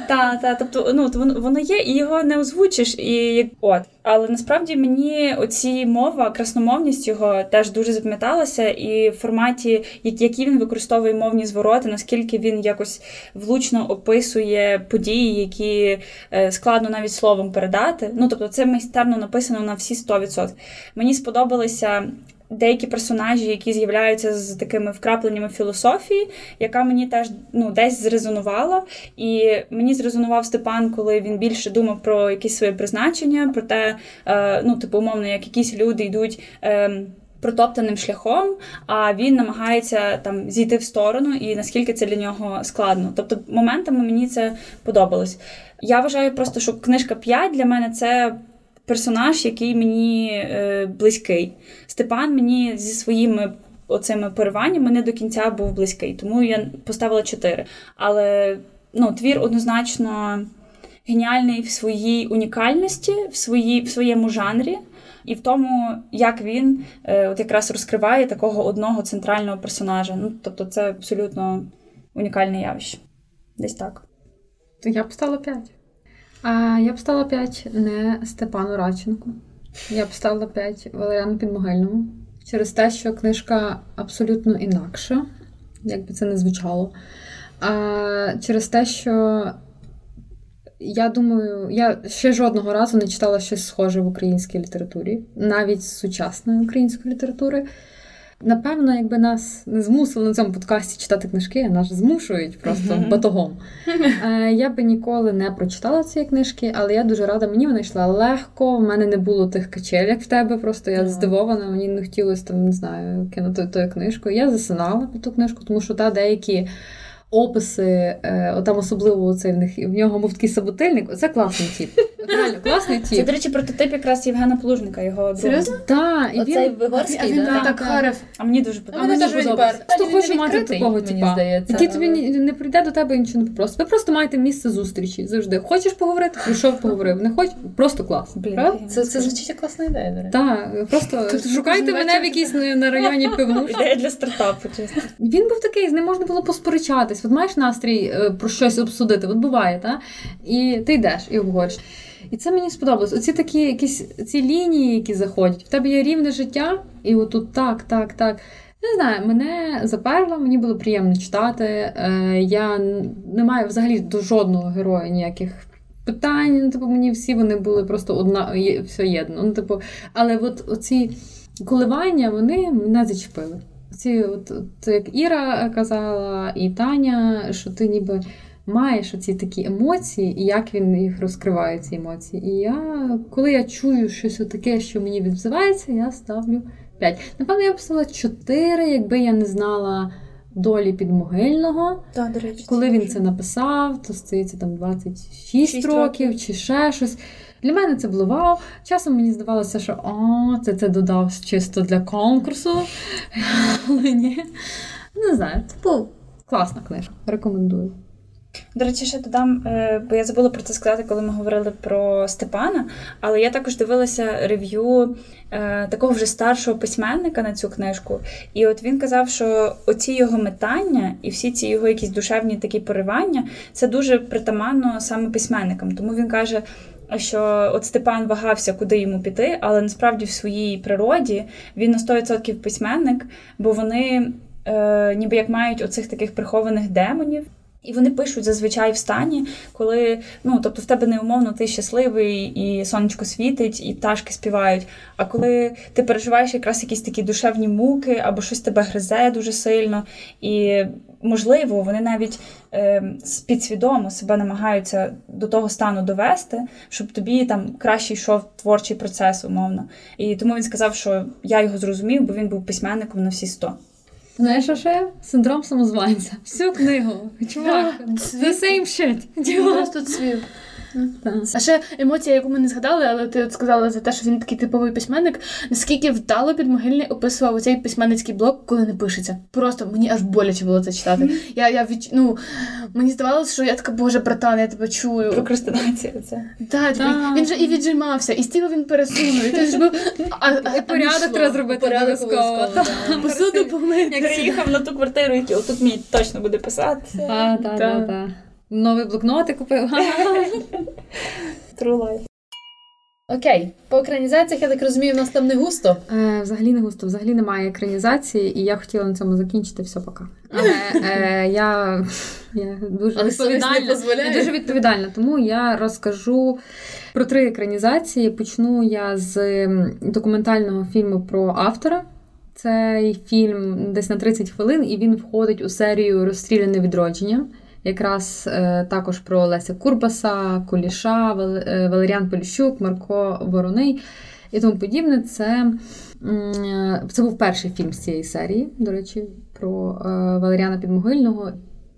Так, так. Тобто, ну, воно є, і його не озвучиш. І от. Але насправді мені оці мова, красномовність його теж дуже запам'яталася, і в форматі, які він використовує мовні звороти, наскільки він якось влучно описує події, які складно навіть словом передати. Ну тобто, це майстерно написано на всі 100%. Мені сподобалися деякі персонажі, які з'являються з такими вкрапленнями філософії, яка мені теж ну, десь зрезонувала. І мені зрезонував Степан, коли він більше думав про якісь своє призначення, про те, е, ну, типу, умовно, як якісь люди йдуть. Е, Протоптаним шляхом, а він намагається там зійти в сторону, і наскільки це для нього складно. Тобто, моментами мені це подобалось. Я вважаю просто, що книжка 5 для мене це персонаж, який мені е, близький. Степан мені зі своїми оцими пориваннями не до кінця був близький, тому я поставила 4. Але ну, твір однозначно геніальний в своїй унікальності, в, своїй, в своєму жанрі. І в тому, як він е, от якраз розкриває такого одного центрального персонажа. Ну, Тобто, це абсолютно унікальне явище. Десь так. То я б стала 5. А я б стала 5 не Степану Радченку. Я б стала 5 Валеріану Підмогильному. Через те, що книжка абсолютно інакша, як би це не звучало. А через те, що я думаю, я ще жодного разу не читала щось схоже в українській літературі, навіть з сучасної української літератури. Напевно, якби нас не змусили на цьому подкасті читати книжки, а нас змушують просто mm-hmm. батогом. Е, я би ніколи не прочитала ці книжки, але я дуже рада, мені вона йшла легко. в мене не було тих качель, як в тебе. Просто я mm-hmm. здивована, мені не хотілося там, не знаю, кинути тою книжкою. Я засинала під ту книжку, тому що та деякі описи, е, там особливо цей в них в нього був такий саботильник. Це класний тіп. Реально, класний тіп. Це, до речі, прототип якраз Євгена Плужника. Його Серйозно? Так, і Оцей він, Вигорський, а він да? так харив. А мені дуже подобається. Мені дуже Хто хоче мати такого типа, який тобі не прийде до тебе і нічого не попросить. Ви просто маєте місце зустрічі завжди. Хочеш поговорити? Прийшов, поговорив. Не хочеш? Просто клас. Блін, це, це звучить як класна ідея, до речі. Так, просто шукайте мене в якійсь на районі пивнушки. Ідея для стартапу, чесно. Він був такий, з ним можна було посперечатись. От маєш настрій Е, про щось обсудити. От буває, та? і ти йдеш і обговориш. І це мені сподобалось. Оці такі якісь ці лінії, які заходять. В тебе є рівне життя, і отут так, так, так. Не знаю, мене заперло, мені було приємно читати. Е, Я не маю взагалі до жодного героя ніяких питань. Ну, типу, мені всі вони були просто одна все єдно. Ну, типу, Але от оці коливання вони мене зачепили ці, от, от як Іра казала, і Таня, що ти ніби маєш оці такі емоції, і як він їх розкриває, ці емоції. І я, коли я чую щось таке, що мені відзивається, я ставлю 5. Напевно, я б поставила 4, якби я не знала долі підмогильного. Так, до речі, Коли він це написав, то здається там 26 Шість років, років. чи ще щось. Для мене це було вау. Часом мені здавалося, що о, це це додав чисто для конкурсу. Але ні. Не знаю, типу, класна книжка. Рекомендую. До речі, ще додам, е, бо я забула про це сказати, коли ми говорили про Степана. Але я також дивилася рев'ю е, такого вже старшого письменника на цю книжку. І от він казав, що оці його метання і всі ці його якісь душевні такі поривання це дуже притаманно саме письменникам. Тому він каже. Що от Степан вагався, куди йому піти, але насправді в своїй природі він на 100% письменник, бо вони е, ніби як мають оцих таких прихованих демонів, і вони пишуть зазвичай в стані, коли ну тобто в тебе неумовно ти щасливий, і сонечко світить, і пташки співають. А коли ти переживаєш якраз якісь такі душевні муки, або щось тебе гризе дуже сильно, і можливо, вони навіть е, підсвідомо себе намагаються до того стану довести, щоб тобі там краще йшов творчий процес, умовно. І тому він сказав, що я його зрозумів, бо він був письменником на всі 100. Знаєш, що ще? Синдром самозванця. Всю книгу. Чувак, the same shit. Просто цвів. Так. А ще емоція, яку ми не згадали, але ти от сказала за те, що він такий типовий письменник. Наскільки вдало підмогильний описував оцей письменницький блок, коли не пишеться. Просто мені аж боляче було це читати. Я, я від, ну, мені здавалося, що я така, боже, братан, я тебе чую. Прокрастинація це. Да, типу, він же і віджимався, і стіл він пересунув, і ти ж був. А, а, І порядок треба зробити Порядок обов'язково. да. Посуду помити. Як приїхав на ту квартиру, який отут мені точно буде писати. Так, так, так, Новий блокноти купив. True life. Окей, по екранізаціях, я так розумію, в нас там не густо. Е, взагалі не густо, взагалі немає екранізації, і я хотіла на цьому закінчити все пока. Але е, я, я дуже Але відповідальна. Я дуже відповідальна, тому я розкажу про три екранізації. Почну я з документального фільму про автора. Цей фільм десь на 30 хвилин, і він входить у серію Розстріляне відродження. Якраз е, також про Леся Курбаса, Куліша, е, Валеріан Поліщук, Марко Вороний і тому подібне. Це, е, це був перший фільм з цієї серії, до речі, про Валеріана Підмогильного.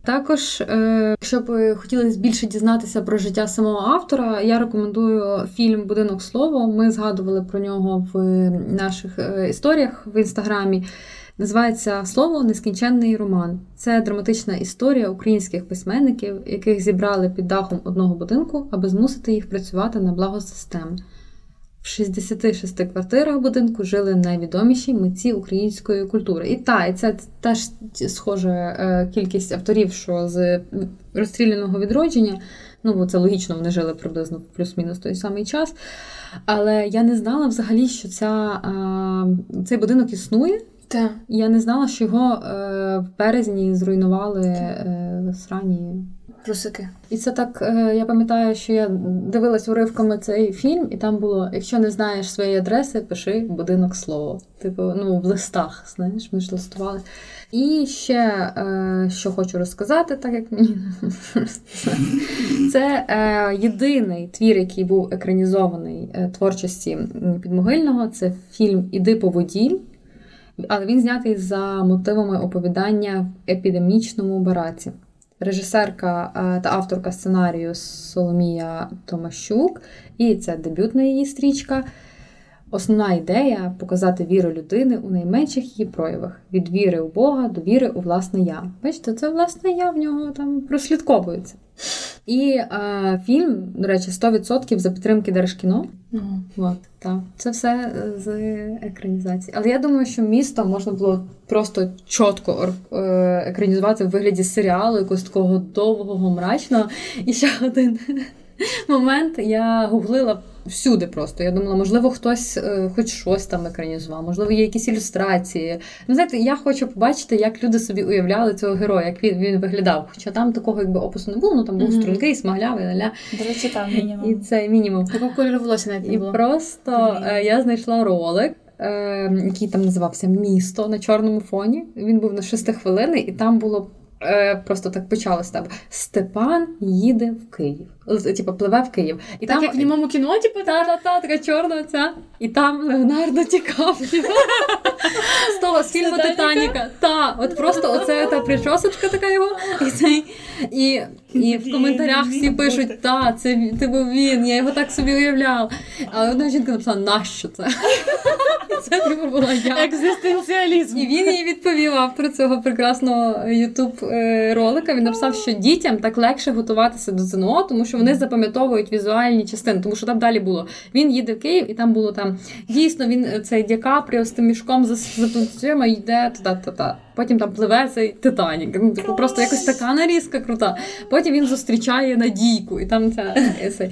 Також, якщо б хотіли більше дізнатися про життя самого автора, я рекомендую фільм Будинок слова. Ми згадували про нього в наших історіях в інстаграмі. Називається Слово Нескінченний роман. Це драматична історія українських письменників, яких зібрали під дахом одного будинку, аби змусити їх працювати на благо системи. В 66 квартирах будинку жили найвідоміші митці української культури. І та, і це теж схожа е, кількість авторів, що з розстріляного відродження. Ну, бо це логічно, вони жили приблизно плюс-мінус той самий час. Але я не знала взагалі, що ця, е, цей будинок існує. Так. Я не знала, що його е, в березні зруйнували е, срані. Русики. І це так, е, я пам'ятаю, що я дивилась уривками цей фільм, і там було: якщо не знаєш своєї адреси, пиши будинок слово. Типу, ну, в листах, знаєш, ми ж листували. І ще е, що хочу розказати, так як мені це е, єдиний твір, який був екранізований е, творчості підмогильного. Це фільм Іди по воділь. Але він знятий за мотивами оповідання в епідемічному бараці. Режисерка е, та авторка сценарію Соломія Томащук, і це дебютна її стрічка. Основна ідея показати віру людини у найменших її проявах: від віри у Бога до віри у власне я. Бачите, це власне я в нього там прослідковується. І е, фільм, до речі, 100% за підтримки Держкіно. От, так. Це все е, з екранізації. Але я думаю, що місто можна було просто чітко е, екранізувати в вигляді серіалу, якогось такого довгого, мрачного. І ще один момент я гуглила всюди просто. Я думала, можливо, хтось е, хоч щось там екранізував, можливо, є якісь ілюстрації. Ну, знаєте, я хочу побачити, як люди собі уявляли цього героя, як він, він виглядав. Хоча там такого якби опису не було, ну там був Мгм. стрункий, смаглявий, ля-ля. До речі, там І це мінімум. Такого кольору волосся навіть не І було. просто е, я знайшла ролик, е, який там називався Місто на чорному фоні. Він був на 6 хвилини, і там було просто так почалось там. Степан їде в Київ. Типа пливе в Київ. І так, як в німому кіно, типу, та-та-та, така чорна ця. І там Леонардо Тікапріо. З того з фільму Титаніка. Та, от просто оце та причосочка така його. І цей, і, і в коментарях всі пишуть, та, це це був він, я його так собі уявляв. А одна жінка написала, нащо це? Це типу була я. Екзистенціалізм. І він їй відповів автор цього прекрасного ютуб ролика. Він написав, що дітям так легше готуватися до ЗНО, тому що вони запам'ятовують візуальні частини, тому що там далі було. Він їде в Київ, і там було там дійсно він цей Ді Капріо з тим мішком за плечима йде туди-та-та. Потім там пливе цей Титанік. Ну, типу, просто якось така нарізка крута. Потім він зустрічає Надійку, і там ця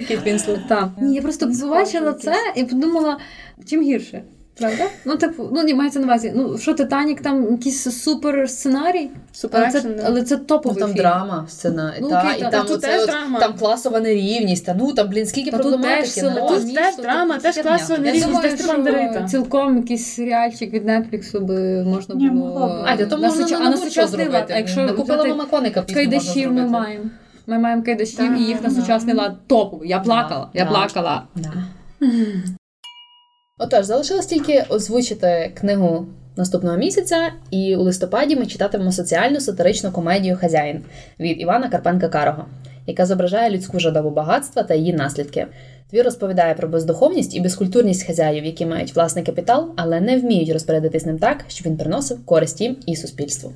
Кіт Вінслет. Ні, я просто побачила це і подумала, чим гірше. Правда? Ну, типу, ну ні, мається на увазі. Ну, що Титанік, там якийсь супер сценарій, Супер але, це, але це топовий Ну, там фільм. драма, сцена. Ну, та, окей, і та- там, тут оце теж от- драма. там класова нерівність. Та ну там, блін, скільки Та тут теж на- Тут теж тут драма, теж класова нерівність, теж Степан цілком якийсь серіальчик від Нетфліксу би можна Ні, було. А, то можна на а на сучасний лад, зробити. а якщо Накупила мама коника пісню можна ми маємо. Ми маємо кайдашів і їх на сучасний лад топовий. Я плакала, я плакала. Отож, залишилось тільки озвучити книгу наступного місяця, і у листопаді ми читатимемо соціальну сатиричну комедію Хазяїн від Івана Карпенка Карого, яка зображає людську жадобу багатства та її наслідки. Твір розповідає про бездуховність і безкультурність хазяїв, які мають власний капітал, але не вміють розпорядитись ним так, щоб він приносив користь їм і суспільству.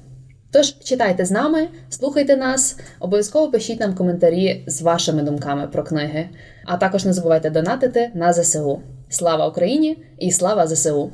Тож читайте з нами, слухайте нас, обов'язково пишіть нам коментарі з вашими думками про книги, а також не забувайте донатити на ЗСУ. Слава Україні і слава ЗСУ!